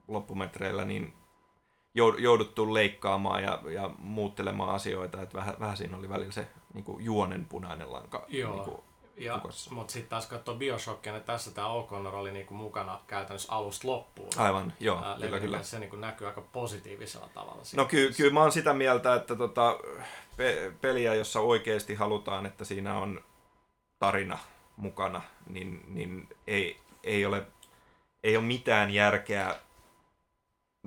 [SPEAKER 2] loppumetreillä niin jou- jouduttu leikkaamaan ja, ja muuttelemaan asioita, että vähän, vähän siinä oli välillä se niin kuin juonen punainen lanka.
[SPEAKER 1] Joo.
[SPEAKER 2] Niin kuin,
[SPEAKER 1] Ja, mutta sitten taas katsoo Bioshockia, niin tässä tämä O'Connor oli niinku mukana käytännössä alusta loppuun.
[SPEAKER 2] aivan, joo,
[SPEAKER 1] Ää,
[SPEAKER 2] kyllä, kyllä.
[SPEAKER 1] Se niinku näkyy aika positiivisella tavalla.
[SPEAKER 2] No ky- kyllä mä oon sitä mieltä, että tota, pe- peliä, jossa oikeasti halutaan, että siinä on tarina mukana, niin, niin ei, ei, ole, ei ole mitään järkeä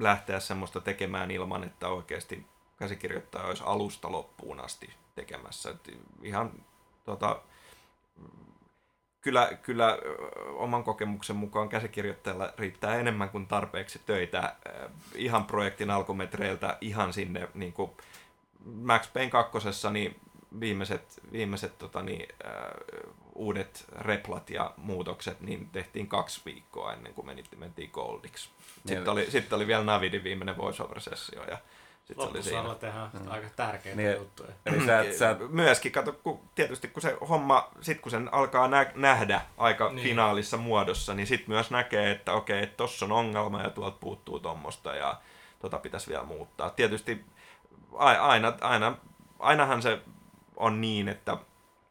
[SPEAKER 2] lähteä semmoista tekemään ilman, että oikeasti käsikirjoittaja olisi alusta loppuun asti tekemässä. Et ihan tota, kyllä, kyllä oman kokemuksen mukaan käsikirjoittajalla riittää enemmän kuin tarpeeksi töitä ihan projektin alkumetreiltä ihan sinne niin kuin Max Payne kakkosessa niin viimeiset, viimeiset tota, niin, äh, uudet replat ja muutokset niin tehtiin kaksi viikkoa ennen kuin menit, mentiin Goldiksi. Sitten
[SPEAKER 3] Niin.
[SPEAKER 2] oli, sitten oli vielä Navidin viimeinen voiceover-sessio ja sitten se oli siinä.
[SPEAKER 1] Tehdään
[SPEAKER 3] Mm.
[SPEAKER 1] aika tärkeitä
[SPEAKER 3] Niin.
[SPEAKER 1] juttuja.
[SPEAKER 3] Eli sä, et- sä, et-
[SPEAKER 2] Myöskin, kato, kun, tietysti kun se homma, sit kun sen alkaa nä- nähdä aika
[SPEAKER 1] Niin.
[SPEAKER 2] niin. finaalissa muodossa, niin sitten myös näkee, että okei, että tossa on ongelma ja tuolta puuttuu tommosta ja tota pitäisi vielä muuttaa. Tietysti aina, aina, ainahan se on niin, että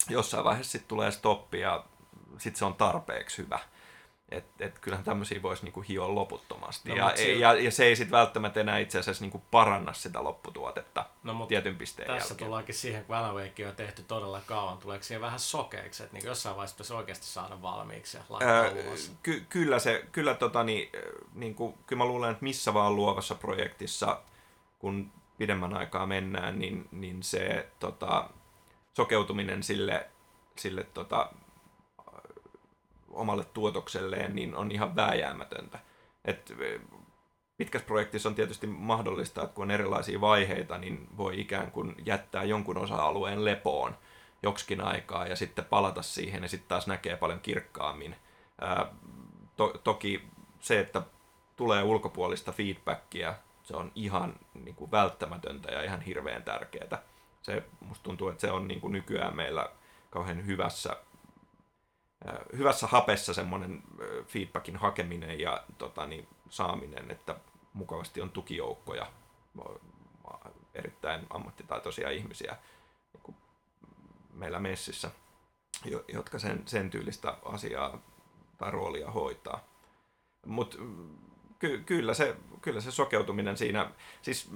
[SPEAKER 2] jossain vaiheessa sitten tulee stoppi ja sitten se on tarpeeksi hyvä. Et, et kyllähän tämmöisiä voisi niinku hioa loputtomasti.
[SPEAKER 1] No,
[SPEAKER 2] ja,
[SPEAKER 1] sillä-
[SPEAKER 2] ja, ja, se ei sitten välttämättä enää itse asiassa niinku paranna sitä lopputuotetta
[SPEAKER 1] No,
[SPEAKER 2] tietyn pisteen
[SPEAKER 1] tässä
[SPEAKER 2] jälkeen.
[SPEAKER 1] tullaankin siihen, kun Alan Wake on tehty todella kauan, tuleeko siihen vähän sokeiksi, että niin jossain vaiheessa pitäisi oikeasti saada valmiiksi ja ulos.
[SPEAKER 2] ky- kyllä se, kyllä tota, niin, niin kuin, kyllä mä luulen, että missä vaan luovassa projektissa, kun pidemmän aikaa mennään, niin, niin se tota, sokeutuminen sille, sille tota, omalle tuotokselleen niin on ihan vääjäämätöntä. Et, e, pitkässä projektissa on tietysti mahdollista, että kun on erilaisia vaiheita, niin voi ikään kuin jättää jonkun osa-alueen lepoon joksikin aikaa ja sitten palata siihen ja sitten taas näkee paljon kirkkaammin. Ää, to, toki se, että tulee ulkopuolista feedbackia, se on ihan niin kuin välttämätöntä ja ihan hirveän tärkeää. Se, musta tuntuu, että se on niin kuin nykyään meillä kauhean hyvässä, hyvässä hapessa semmoinen feedbackin hakeminen ja tota, niin, saaminen, että mukavasti on tukijoukkoja, erittäin ammattitaitoisia ihmisiä niin meillä messissä, jotka sen, sen tyylistä asiaa tai roolia hoitaa. Mutta ky, kyllä, se, kyllä se sokeutuminen siinä, siis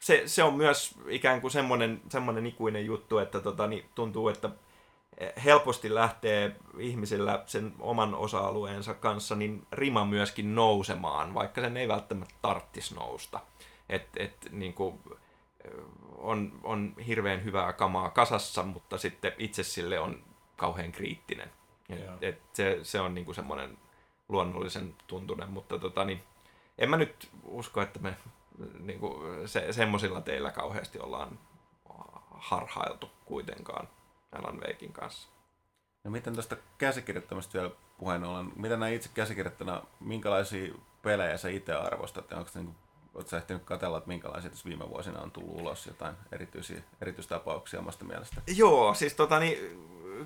[SPEAKER 2] se, se on myös ikään kuin semmoinen, semmoinen ikuinen juttu, että tota, niin tuntuu, että helposti lähtee ihmisillä sen oman osa-alueensa kanssa niin rima myöskin nousemaan, vaikka sen ei välttämättä tarttisi nousta. Et, et, niin kuin, on, on hirveän hyvää kamaa kasassa, mutta sitten itse sille on kauhean kriittinen. Et, et se, se on niin kuin semmoinen luonnollisen tuntunen, mutta tota, niin, en mä nyt usko, että me niin kuin, se, semmoisilla teillä kauheasti ollaan harhailtu kuitenkaan. Alan Wakein kanssa.
[SPEAKER 3] No miten tästä käsikirjoittamista vielä puheen ollen, mitä näin itse käsikirjoittana, minkälaisia pelejä sä itse arvostat? Onko niin Oletko ehtinyt katsella, että minkälaisia tässä viime vuosina on tullut ulos jotain erityisiä, erityistapauksia omasta mielestä?
[SPEAKER 2] Joo, siis tota, niin,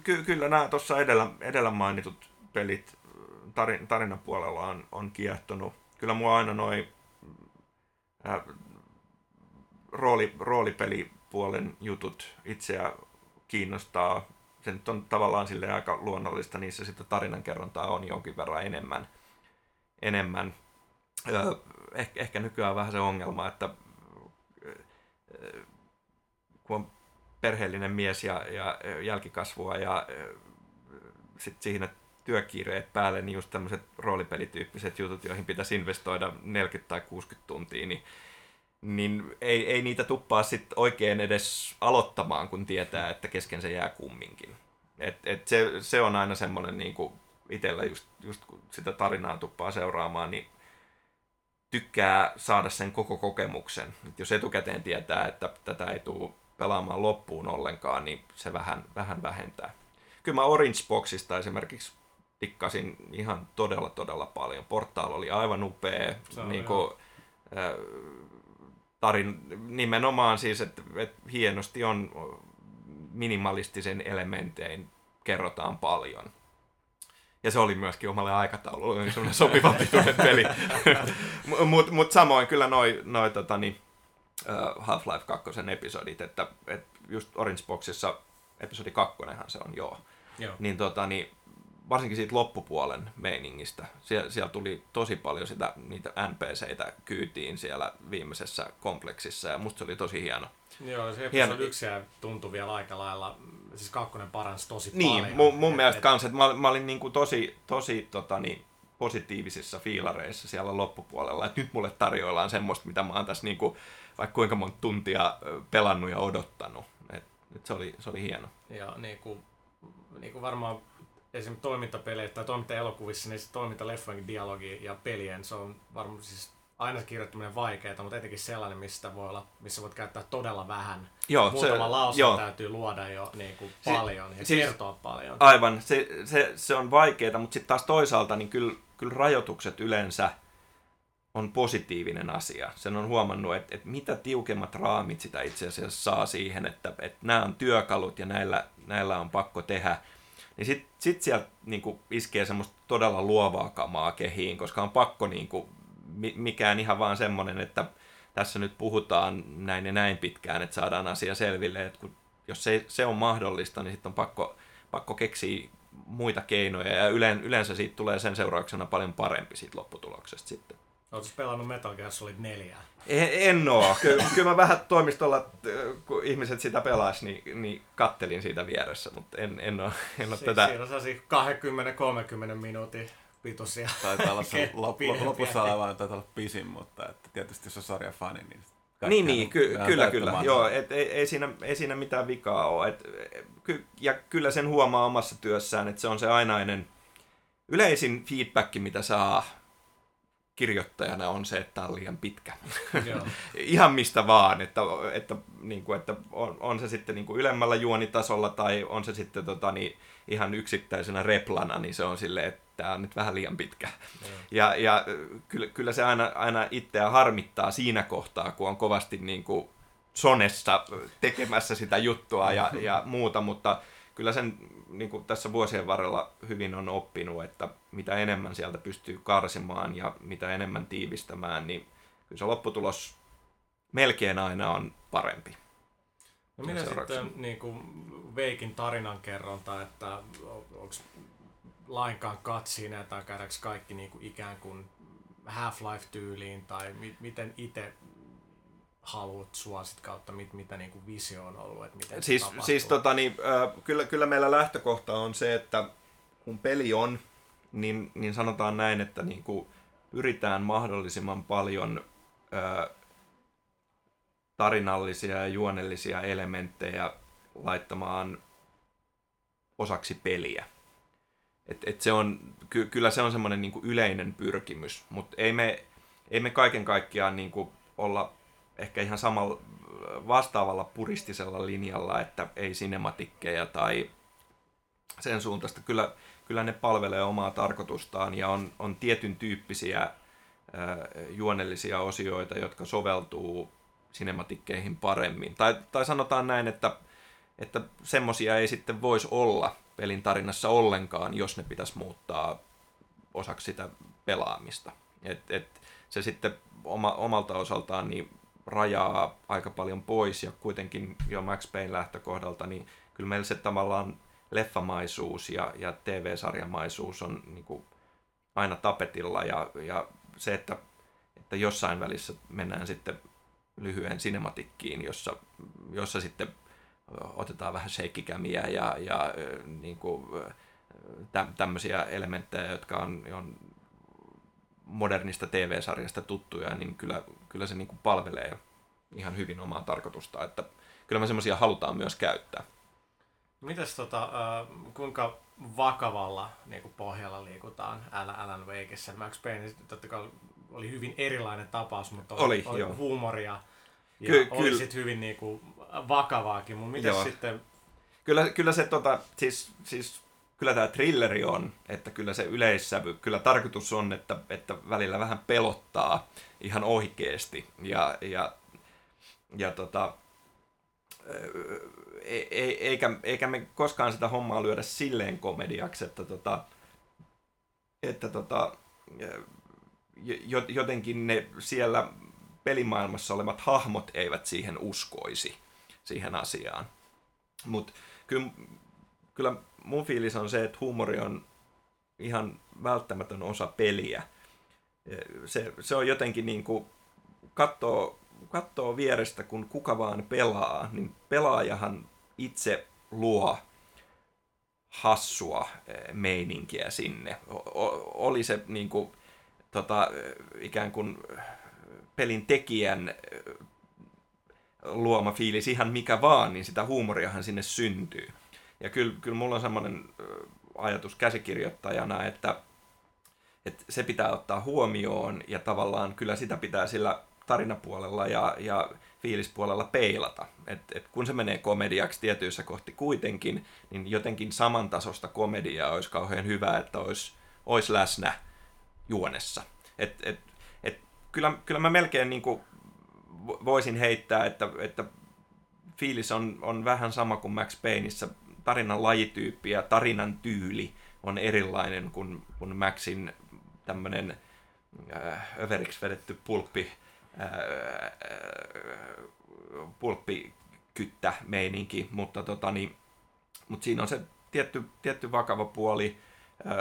[SPEAKER 2] ky- kyllä nämä tuossa edellä, edellä mainitut pelit tarin, tarinan puolella on, on kiehtonut. Kyllä mua aina noin äh, rooli, roolipelipuolen jutut itseä kiinnostaa. Se nyt on tavallaan sille aika luonnollista, niissä sitten tarinankerrontaa on jonkin verran enemmän. enemmän. Öö, ehkä, nykyään on vähän se ongelma, että kun on perheellinen mies ja, ja jälkikasvua ja sitten siinä työkiireet päälle, niin just tämmöiset roolipelityyppiset jutut, joihin pitäisi investoida 40 tai 60 tuntia, niin niin ei, ei niitä tuppaa sit oikein edes aloittamaan, kun tietää, että kesken se jää kumminkin. Et, et se, se on aina semmoinen niin itsellä just, just kun sitä tarinaa tuppaa seuraamaan, niin tykkää saada sen koko kokemuksen. Et jos etukäteen tietää, että tätä ei tule pelaamaan loppuun ollenkaan, niin se vähän, vähän vähentää. Kyllä mä Orange Boxista esimerkiksi tikkasin ihan todella, todella paljon. Portaal oli aivan upea. niin kuin, äh, tarin, nimenomaan siis, että, että hienosti on minimalistisen elementein kerrotaan paljon. Ja se oli myöskin omalle aikataululle niin semmoinen sopiva pituinen peli. Mutta mut samoin kyllä noin noi, tota, niin, Half-Life 2 episodit, että, että just Orange Boxissa episodi 2 se on joo. joo. Niin, tota, niin varsinkin siitä loppupuolen meiningistä. Sie- siellä tuli tosi paljon sitä, niitä NPCitä kyytiin siellä viimeisessä kompleksissa ja musta se oli tosi hieno.
[SPEAKER 1] Joo, se hieno. yksi tuntui vielä aika lailla, siis kakkonen paransi tosi
[SPEAKER 2] niin,
[SPEAKER 1] paljon.
[SPEAKER 2] Mun, mun et, mielestä et... kanssa, että mä, mä olin niin kuin tosi, tosi tota, niin, positiivisissa fiilareissa siellä loppupuolella, että nyt mulle tarjoillaan semmoista, mitä mä oon tässä niin kuin, vaikka kuinka monta tuntia pelannut ja odottanut. Et, et se, oli, se oli hieno.
[SPEAKER 1] Ja niin kuin, niin kuin varmaan esimerkiksi toimintapeleissä tai toimintaelokuvissa, niin se toimintaleffojen dialogi ja pelien, se on varmaan siis aina kirjoittaminen vaikeaa, mutta etenkin sellainen, mistä voi olla, missä voit käyttää todella vähän. Joo, Muutama se, lause joo. täytyy luoda jo niin kuin paljon si- ja siis, kertoa paljon.
[SPEAKER 2] Aivan, se, se, se on vaikeaa, mutta sitten taas toisaalta niin kyllä, kyllä rajoitukset yleensä on positiivinen asia. Sen on huomannut, että, että mitä tiukemmat raamit sitä itse asiassa saa siihen, että, että nämä on työkalut ja näillä, näillä on pakko tehdä – niin sitten sit sieltä niin kuin, iskee semmoista todella luovaa kamaa kehiin, koska on pakko niin kuin, mikään ihan vaan semmoinen, että tässä nyt puhutaan näin ja näin pitkään, että saadaan asia selville, että kun, jos se, se on mahdollista, niin sitten on pakko, pakko keksiä muita keinoja, ja yleensä siitä tulee sen seurauksena paljon parempi siitä lopputuloksesta sitten.
[SPEAKER 1] Oletko pelannut Metal Gear Solid 4?
[SPEAKER 2] En, en oo. Kyllä, kyllä mä vähän toimistolla, kun ihmiset sitä pelas, niin, niin kattelin siitä vieressä, mutta en, en ole, en ole
[SPEAKER 1] si-
[SPEAKER 2] tätä...
[SPEAKER 1] Siinä on 20-30 minuutin pituisia.
[SPEAKER 3] Taitaa olla se lop- lopussa oleva, taitaa olla pisin, mutta että tietysti jos on sarjafani, niin
[SPEAKER 2] niin, niin ky- kyllä, kyllä. Joo, et ei, ei, siinä, ei siinä mitään vikaa ole. Et, ky- ja kyllä sen huomaa omassa työssään, että se on se ainainen yleisin feedback, mitä saa kirjoittajana on se, että tämä on liian pitkä.
[SPEAKER 1] Joo.
[SPEAKER 2] Ihan mistä vaan, että, että, niin kuin, että on, on se sitten niin kuin ylemmällä juonitasolla tai on se sitten tota, niin, ihan yksittäisenä replana, niin se on silleen, että tämä on nyt vähän liian pitkä. Ja, ja kyllä, kyllä se aina, aina itseä harmittaa siinä kohtaa, kun on kovasti niin kuin sonessa tekemässä sitä juttua ja, ja muuta, mutta kyllä sen niin kuin tässä vuosien varrella hyvin on oppinut, että mitä enemmän sieltä pystyy karsimaan ja mitä enemmän tiivistämään, niin kyllä se lopputulos melkein aina on parempi.
[SPEAKER 1] No mitä sitten niin kuin Veikin tarinankerronta, että onko lainkaan katsineet tai käydäänkö kaikki niin kuin ikään kuin Half-Life-tyyliin tai mi- miten itse haluat suosit kautta, mit, mitä niin kuin visio on ollut, että miten
[SPEAKER 2] siis, siis tota, niin, äh, kyllä, kyllä meillä lähtökohta on se, että kun peli on, niin, niin sanotaan näin, että niin kuin pyritään mahdollisimman paljon äh, tarinallisia ja juonellisia elementtejä laittamaan osaksi peliä. Et, et se on, ky, kyllä se on semmoinen niin yleinen pyrkimys, mutta ei me, ei me kaiken kaikkiaan niin kuin olla ehkä ihan samalla vastaavalla puristisella linjalla, että ei sinematikkeja tai sen suuntaista. Kyllä, kyllä ne palvelee omaa tarkoitustaan ja on, on tietyn tyyppisiä äh, juonellisia osioita, jotka soveltuu sinematikkeihin paremmin. Tai, tai sanotaan näin, että, että semmosia ei sitten voisi olla pelin tarinassa ollenkaan, jos ne pitäisi muuttaa osaksi sitä pelaamista. Et, et se sitten oma, omalta osaltaan niin rajaa aika paljon pois ja kuitenkin jo Max Payne lähtökohdalta, niin kyllä meillä se tavallaan leffamaisuus ja, ja TV-sarjamaisuus on niin kuin aina tapetilla ja, ja se, että, että jossain välissä mennään sitten lyhyen sinematikkiin, jossa, jossa sitten otetaan vähän sheikkikämiä ja, ja niin kuin, tä, tämmöisiä elementtejä, jotka on, on modernista TV-sarjasta tuttuja, niin kyllä, kyllä se niin kuin palvelee ihan hyvin omaa tarkoitusta, että kyllä me semmoisia halutaan myös käyttää.
[SPEAKER 1] Mites tota, kuinka vakavalla niin kuin pohjalla liikutaan Alan Wakeissa? Max Payne totta kai oli hyvin erilainen tapaus, mutta oli, oli, oli huumoria ja Ky- oli kyllä. sitten hyvin niin kuin, vakavaakin, mutta miten sitten...
[SPEAKER 2] Kyllä, kyllä se tota, siis, siis kyllä tämä thrilleri on, että kyllä se yleissävy, kyllä tarkoitus on, että, että välillä vähän pelottaa ihan oikeasti. Ja, ja, ja tota, e, e, eikä, eikä me koskaan sitä hommaa lyödä silleen komediaksi, että, tota, että tota, jotenkin ne siellä pelimaailmassa olevat hahmot eivät siihen uskoisi, siihen asiaan. Mutta kyllä, kyllä mun fiilis on se, että huumori on ihan välttämätön osa peliä. Se, se on jotenkin niin kuin, katsoo, katsoo vierestä, kun kuka vaan pelaa, niin pelaajahan itse luo hassua eh, meininkiä sinne. O, oli se niin kuin, tota, ikään kuin pelin tekijän eh, luoma fiilis ihan mikä vaan, niin sitä huumoriahan sinne syntyy. Ja kyllä, kyllä mulla on semmoinen ajatus käsikirjoittajana, että, että se pitää ottaa huomioon ja tavallaan kyllä sitä pitää sillä tarinapuolella ja, ja fiilispuolella peilata. Et, et kun se menee komediaksi tietyissä kohti kuitenkin, niin jotenkin samantasosta komediaa olisi kauhean hyvä, että olisi, olisi läsnä juonessa. Et, et, et, kyllä, kyllä mä melkein niin kuin voisin heittää, että, että fiilis on, on vähän sama kuin Max Payneissa tarinan lajityyppi ja tarinan tyyli on erilainen kuin, kuin Maxin tämmöinen äh, överiksi vedetty pulppi, äh, pulppikyttä meininki, mutta, tota, niin, mutta siinä on se tietty, tietty vakava puoli. Äh,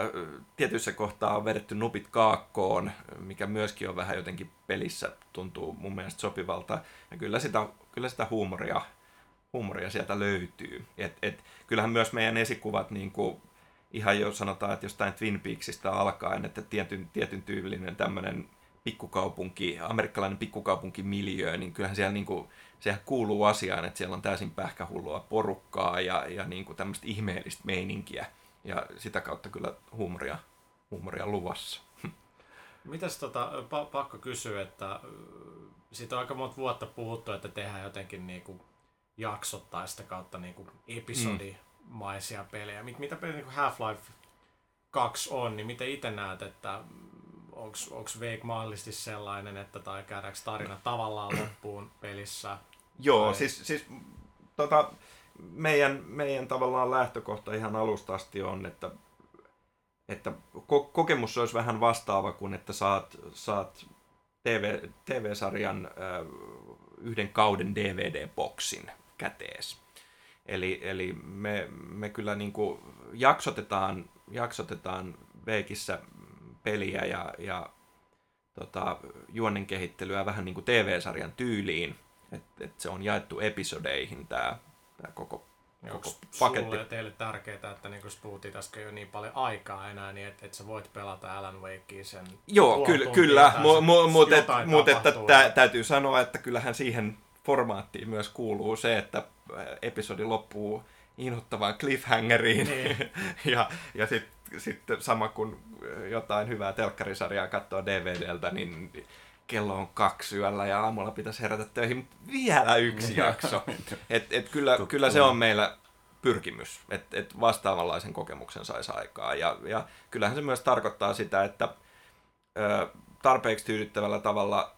[SPEAKER 2] tietyissä kohtaa on vedetty nupit kaakkoon, mikä myöskin on vähän jotenkin pelissä tuntuu mun mielestä sopivalta. Ja kyllä sitä, kyllä sitä huumoria huumoria sieltä löytyy. Et, et, kyllähän myös meidän esikuvat niin kuin, ihan jo sanotaan, että jostain Twin Peaksista alkaen, että tietyn, tietyn tyylinen tämmöinen pikkukaupunki, amerikkalainen pikkukaupunki miljöö, niin kyllähän siellä niin kuin, sehän kuuluu asiaan, että siellä on täysin pähkähullua porukkaa ja, ja niin kuin tämmöistä ihmeellistä meininkiä. Ja sitä kautta kyllä huumoria, huumoria luvassa.
[SPEAKER 1] Mitäs tota, pa- pakko kysyä, että siitä on aika monta vuotta puhuttu, että tehdään jotenkin niinku jaksottaista kautta niinku episodimaisia mm. pelejä. Mit, mitä pelejä niin Half-Life 2 on, niin miten itse näet, että onko Wake mahdollisesti sellainen, että tai käydäänkö tarina tavallaan loppuun pelissä?
[SPEAKER 2] Joo, tai... siis, siis tota, meidän, meidän tavallaan lähtökohta ihan alusta asti on, että, että ko- kokemus olisi vähän vastaava kuin, että saat, saat TV, TV-sarjan äh, yhden kauden DVD-boksin kätees. Eli, eli me, me kyllä niin kuin jaksotetaan, jaksotetaan Veikissä peliä ja, ja tota, juonnen kehittelyä vähän niin kuin TV-sarjan tyyliin. Että et se on jaettu episodeihin tämä koko,
[SPEAKER 1] koko paketti. Sulle teille tärkeää, että niin kuin puhuttiin tässä jo niin paljon aikaa enää, niin että, että sä voit pelata Alan Wakea sen
[SPEAKER 2] Joo, kyllä, kyllä. Mu, mu, mutta et, mut, että tä, täytyy sanoa, että kyllähän siihen formaattiin myös kuuluu se, että episodi loppuu inhottavaan cliffhangeriin. Niin. ja ja sitten sit sama kuin jotain hyvää telkkarisarjaa katsoa DVDltä, niin kello on kaksi yöllä ja aamulla pitäisi herätä töihin vielä yksi jakso. Et, et kyllä, kyllä se on meillä pyrkimys, että et vastaavanlaisen kokemuksen saisi aikaa. Ja, ja kyllähän se myös tarkoittaa sitä, että ö, tarpeeksi tyydyttävällä tavalla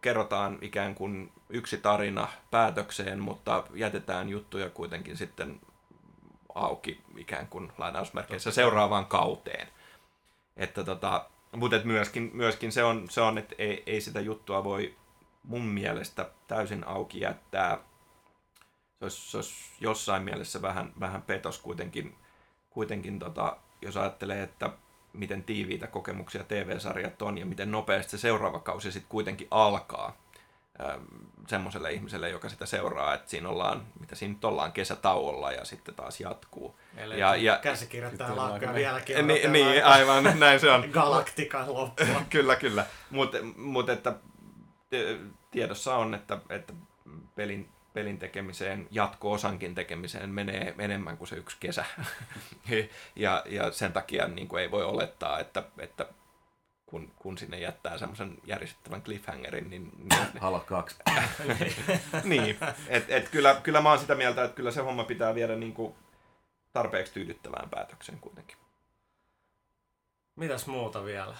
[SPEAKER 2] kerrotaan ikään kuin yksi tarina päätökseen, mutta jätetään juttuja kuitenkin sitten auki ikään kuin lainausmerkeissä seuraavaan kauteen. Että tota, mutta myöskin, myöskin se on, se on että ei, ei sitä juttua voi mun mielestä täysin auki jättää. Se olisi, se olisi jossain mielessä vähän, vähän petos kuitenkin, kuitenkin tota, jos ajattelee, että miten tiiviitä kokemuksia TV-sarjat on ja miten nopeasti se seuraava kausi sitten kuitenkin alkaa semmoiselle ihmiselle, joka sitä seuraa, että siinä ollaan, mitä siinä nyt ollaan, kesätauolla ja sitten taas jatkuu.
[SPEAKER 1] Eli ja, ja, käsikirjoittaja lakkaa vieläkin.
[SPEAKER 2] Niin, niin, aivan, näin se on.
[SPEAKER 1] Galaktikan loppua.
[SPEAKER 2] kyllä, kyllä. Mutta mut, että tiedossa on, että, että pelin, pelin tekemiseen, jatko-osankin tekemiseen menee enemmän kuin se yksi kesä. ja, ja sen takia niin kuin ei voi olettaa, että, että kun, kun sinne jättää semmoisen järjestettävän cliffhangerin, niin... niin
[SPEAKER 3] Halo 2.
[SPEAKER 2] niin, että et kyllä, kyllä mä oon sitä mieltä, että kyllä se homma pitää viedä niin kuin tarpeeksi tyydyttävään päätökseen kuitenkin.
[SPEAKER 1] Mitäs muuta vielä?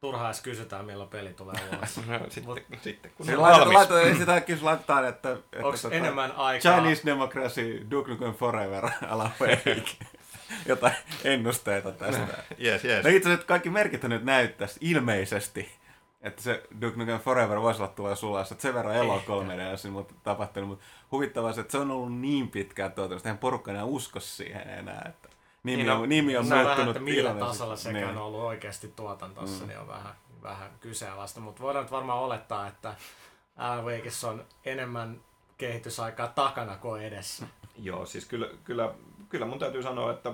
[SPEAKER 1] Turhaa edes kysytään, milloin peli tulee ulos.
[SPEAKER 2] no, sitten, Mut, sitten kun
[SPEAKER 3] se on valmis. Laita, ei sitä kysy laittaa, että... että
[SPEAKER 1] Onko tota, enemmän aikaa?
[SPEAKER 3] Chinese Democracy, Duke Nukem Forever, ala jotain ennusteita tästä.
[SPEAKER 2] yes, yes.
[SPEAKER 3] No itse asiassa kaikki merkit nyt näyttäisi ilmeisesti, että se Duke Nukem Forever voisi olla tuolla sulassa, että sen verran elo 3 d mutta tapahtunut, mutta huvittavaa se, että se on ollut niin pitkään tuotantosta, eihän porukka enää usko siihen enää, että nimi niin on, nimi on muuttunut. Vähän, että
[SPEAKER 1] millä tasolla sekä niin. on ollut oikeasti tuotantossa, mm. niin on vähän, vähän kyseenalaista, mutta voidaan nyt varmaan olettaa, että Alan on enemmän kehitysaikaa takana kuin edessä.
[SPEAKER 2] Joo, siis kyllä, kyllä kyllä mun täytyy sanoa, että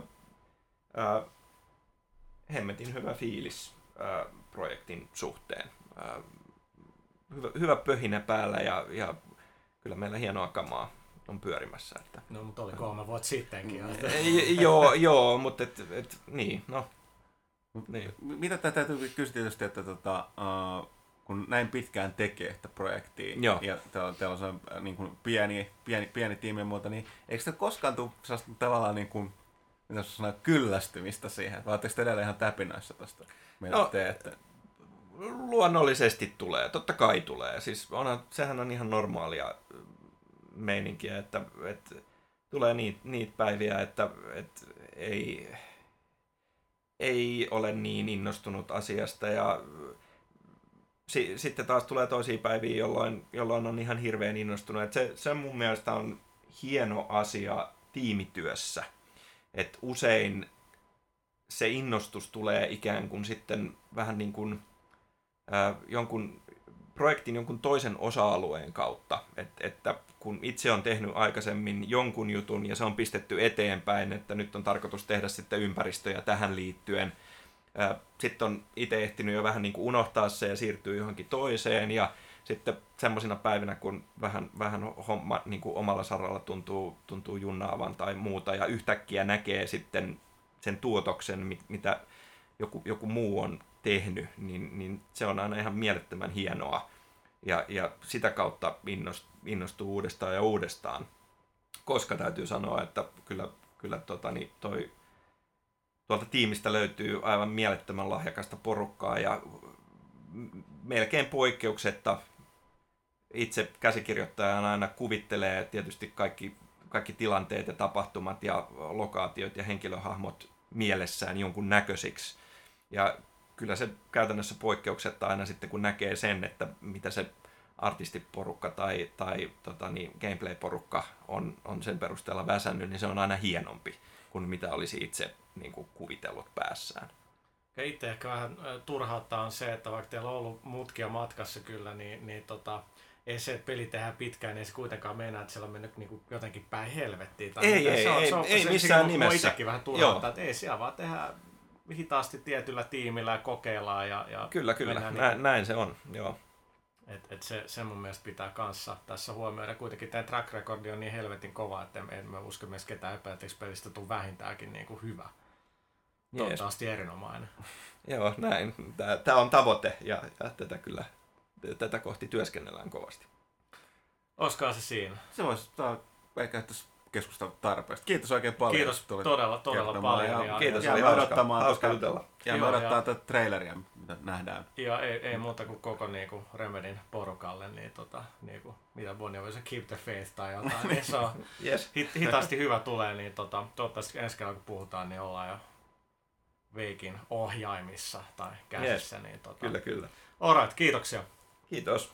[SPEAKER 2] ää, hemmetin hyvä fiilis ää, projektin suhteen. Ää, hyvä, hyvä pöhinä päällä ja, ja kyllä meillä hienoa kamaa on pyörimässä. Että,
[SPEAKER 1] no, mutta oli kolme vuotta sittenkin.
[SPEAKER 2] joo, joo, mutta et, et, niin, no. Niin.
[SPEAKER 3] Mitä tämä täytyy kysyä tietysti, että tota, uh, kun näin pitkään tekee että projektiin
[SPEAKER 2] Joo.
[SPEAKER 3] ja teillä, teillä on se äh, niin kuin pieni, pieni, pieni tiimi ja muuta, niin eikö sitä koskaan tule tavallaan niin kuin, mitä sanoa, kyllästymistä siihen? Vai oletteko edelleen ihan täpinäissä tästä, no, teette?
[SPEAKER 2] Luonnollisesti tulee, totta kai tulee. Siis onhan, sehän on ihan normaalia meininkiä, että, että tulee niitä, niitä päiviä, että, että ei, ei ole niin innostunut asiasta ja si, sitten taas tulee toisia päiviä, jolloin, jolloin on ihan hirveän innostunut. Et se, se mun mielestä on hieno asia tiimityössä. Et usein se innostus tulee ikään kuin sitten vähän niin kuin ää, jonkun projektin jonkun toisen osa-alueen kautta. Et, että kun itse on tehnyt aikaisemmin jonkun jutun ja se on pistetty eteenpäin, että nyt on tarkoitus tehdä sitten ympäristöjä tähän liittyen – sitten on itse ehtinyt jo vähän niin kuin unohtaa se ja siirtyy johonkin toiseen ja sitten semmoisina päivinä, kun vähän, vähän homma niin kuin omalla saralla tuntuu, tuntuu junnaavan tai muuta ja yhtäkkiä näkee sitten sen tuotoksen, mitä joku, joku muu on tehnyt, niin, niin se on aina ihan mielettömän hienoa. Ja, ja sitä kautta innostuu uudestaan ja uudestaan. Koska täytyy sanoa, että kyllä, kyllä tota, niin toi, tuolta tiimistä löytyy aivan mielettömän lahjakasta porukkaa ja melkein poikkeuksetta itse käsikirjoittajana aina kuvittelee tietysti kaikki, kaikki tilanteet ja tapahtumat ja lokaatiot ja henkilöhahmot mielessään jonkun näköisiksi. Ja kyllä se käytännössä poikkeuksetta aina sitten, kun näkee sen, että mitä se artistiporukka tai, tai tota niin, gameplay-porukka on, on sen perusteella väsännyt, niin se on aina hienompi kuin mitä olisi itse niin kuin, kuvitellut päässään.
[SPEAKER 1] Ja itse ehkä vähän turhauttaa on se, että vaikka teillä on ollut mutkia matkassa kyllä, niin, niin tota, ei se, että peli tehdään pitkään, niin ei se kuitenkaan meinaa, että siellä on mennyt niin kuin jotenkin päin helvettiin. Tai
[SPEAKER 2] ei, ei,
[SPEAKER 1] se on,
[SPEAKER 2] ei,
[SPEAKER 1] se on,
[SPEAKER 2] ei
[SPEAKER 1] se,
[SPEAKER 2] missään
[SPEAKER 1] se,
[SPEAKER 2] nimessä.
[SPEAKER 1] itsekin vähän turhauttaa, että ei siellä vaan tehdä hitaasti tietyllä tiimillä ja kokeillaan. Ja, ja
[SPEAKER 2] kyllä, kyllä. Näin, niin, näin se on, joo.
[SPEAKER 1] Et, et se, se mun mielestä pitää kanssa tässä huomioida. Kuitenkin tämä track recordi on niin helvetin kova, että en, en mä usko myös ketään epäiltäisi pelistä tuu vähintäänkin niin kuin hyvä. Toivottavasti erinomainen.
[SPEAKER 2] Joo, näin. Tämä on tavoite ja, ja tätä kyllä tätä kohti työskennellään kovasti.
[SPEAKER 1] Olisikohan se siinä?
[SPEAKER 3] Se voisi, tämä ehkä keskustella tarpeesta. Kiitos oikein paljon.
[SPEAKER 1] Kiitos todella, todella paljon.
[SPEAKER 2] Ja, ja, kiitos, ja, oli hauska, odottamaan hauska jutella.
[SPEAKER 3] Ja me odottaa tätä traileria, mitä nähdään.
[SPEAKER 1] Ja ei, ei muuta kuin koko niinku, Remedin porukalle, niin tota, niinku, mitä Bonnie voisi Keep the Faith tai jotain. niin se on yes. hit, hitaasti hyvä tulee, niin tota, toivottavasti ensi kerralla kun puhutaan, niin ollaan jo Veikin ohjaimissa tai käsissä. Yes. Niin, tota,
[SPEAKER 2] kyllä, kyllä.
[SPEAKER 1] Alright, kiitoksia.
[SPEAKER 2] Kiitos.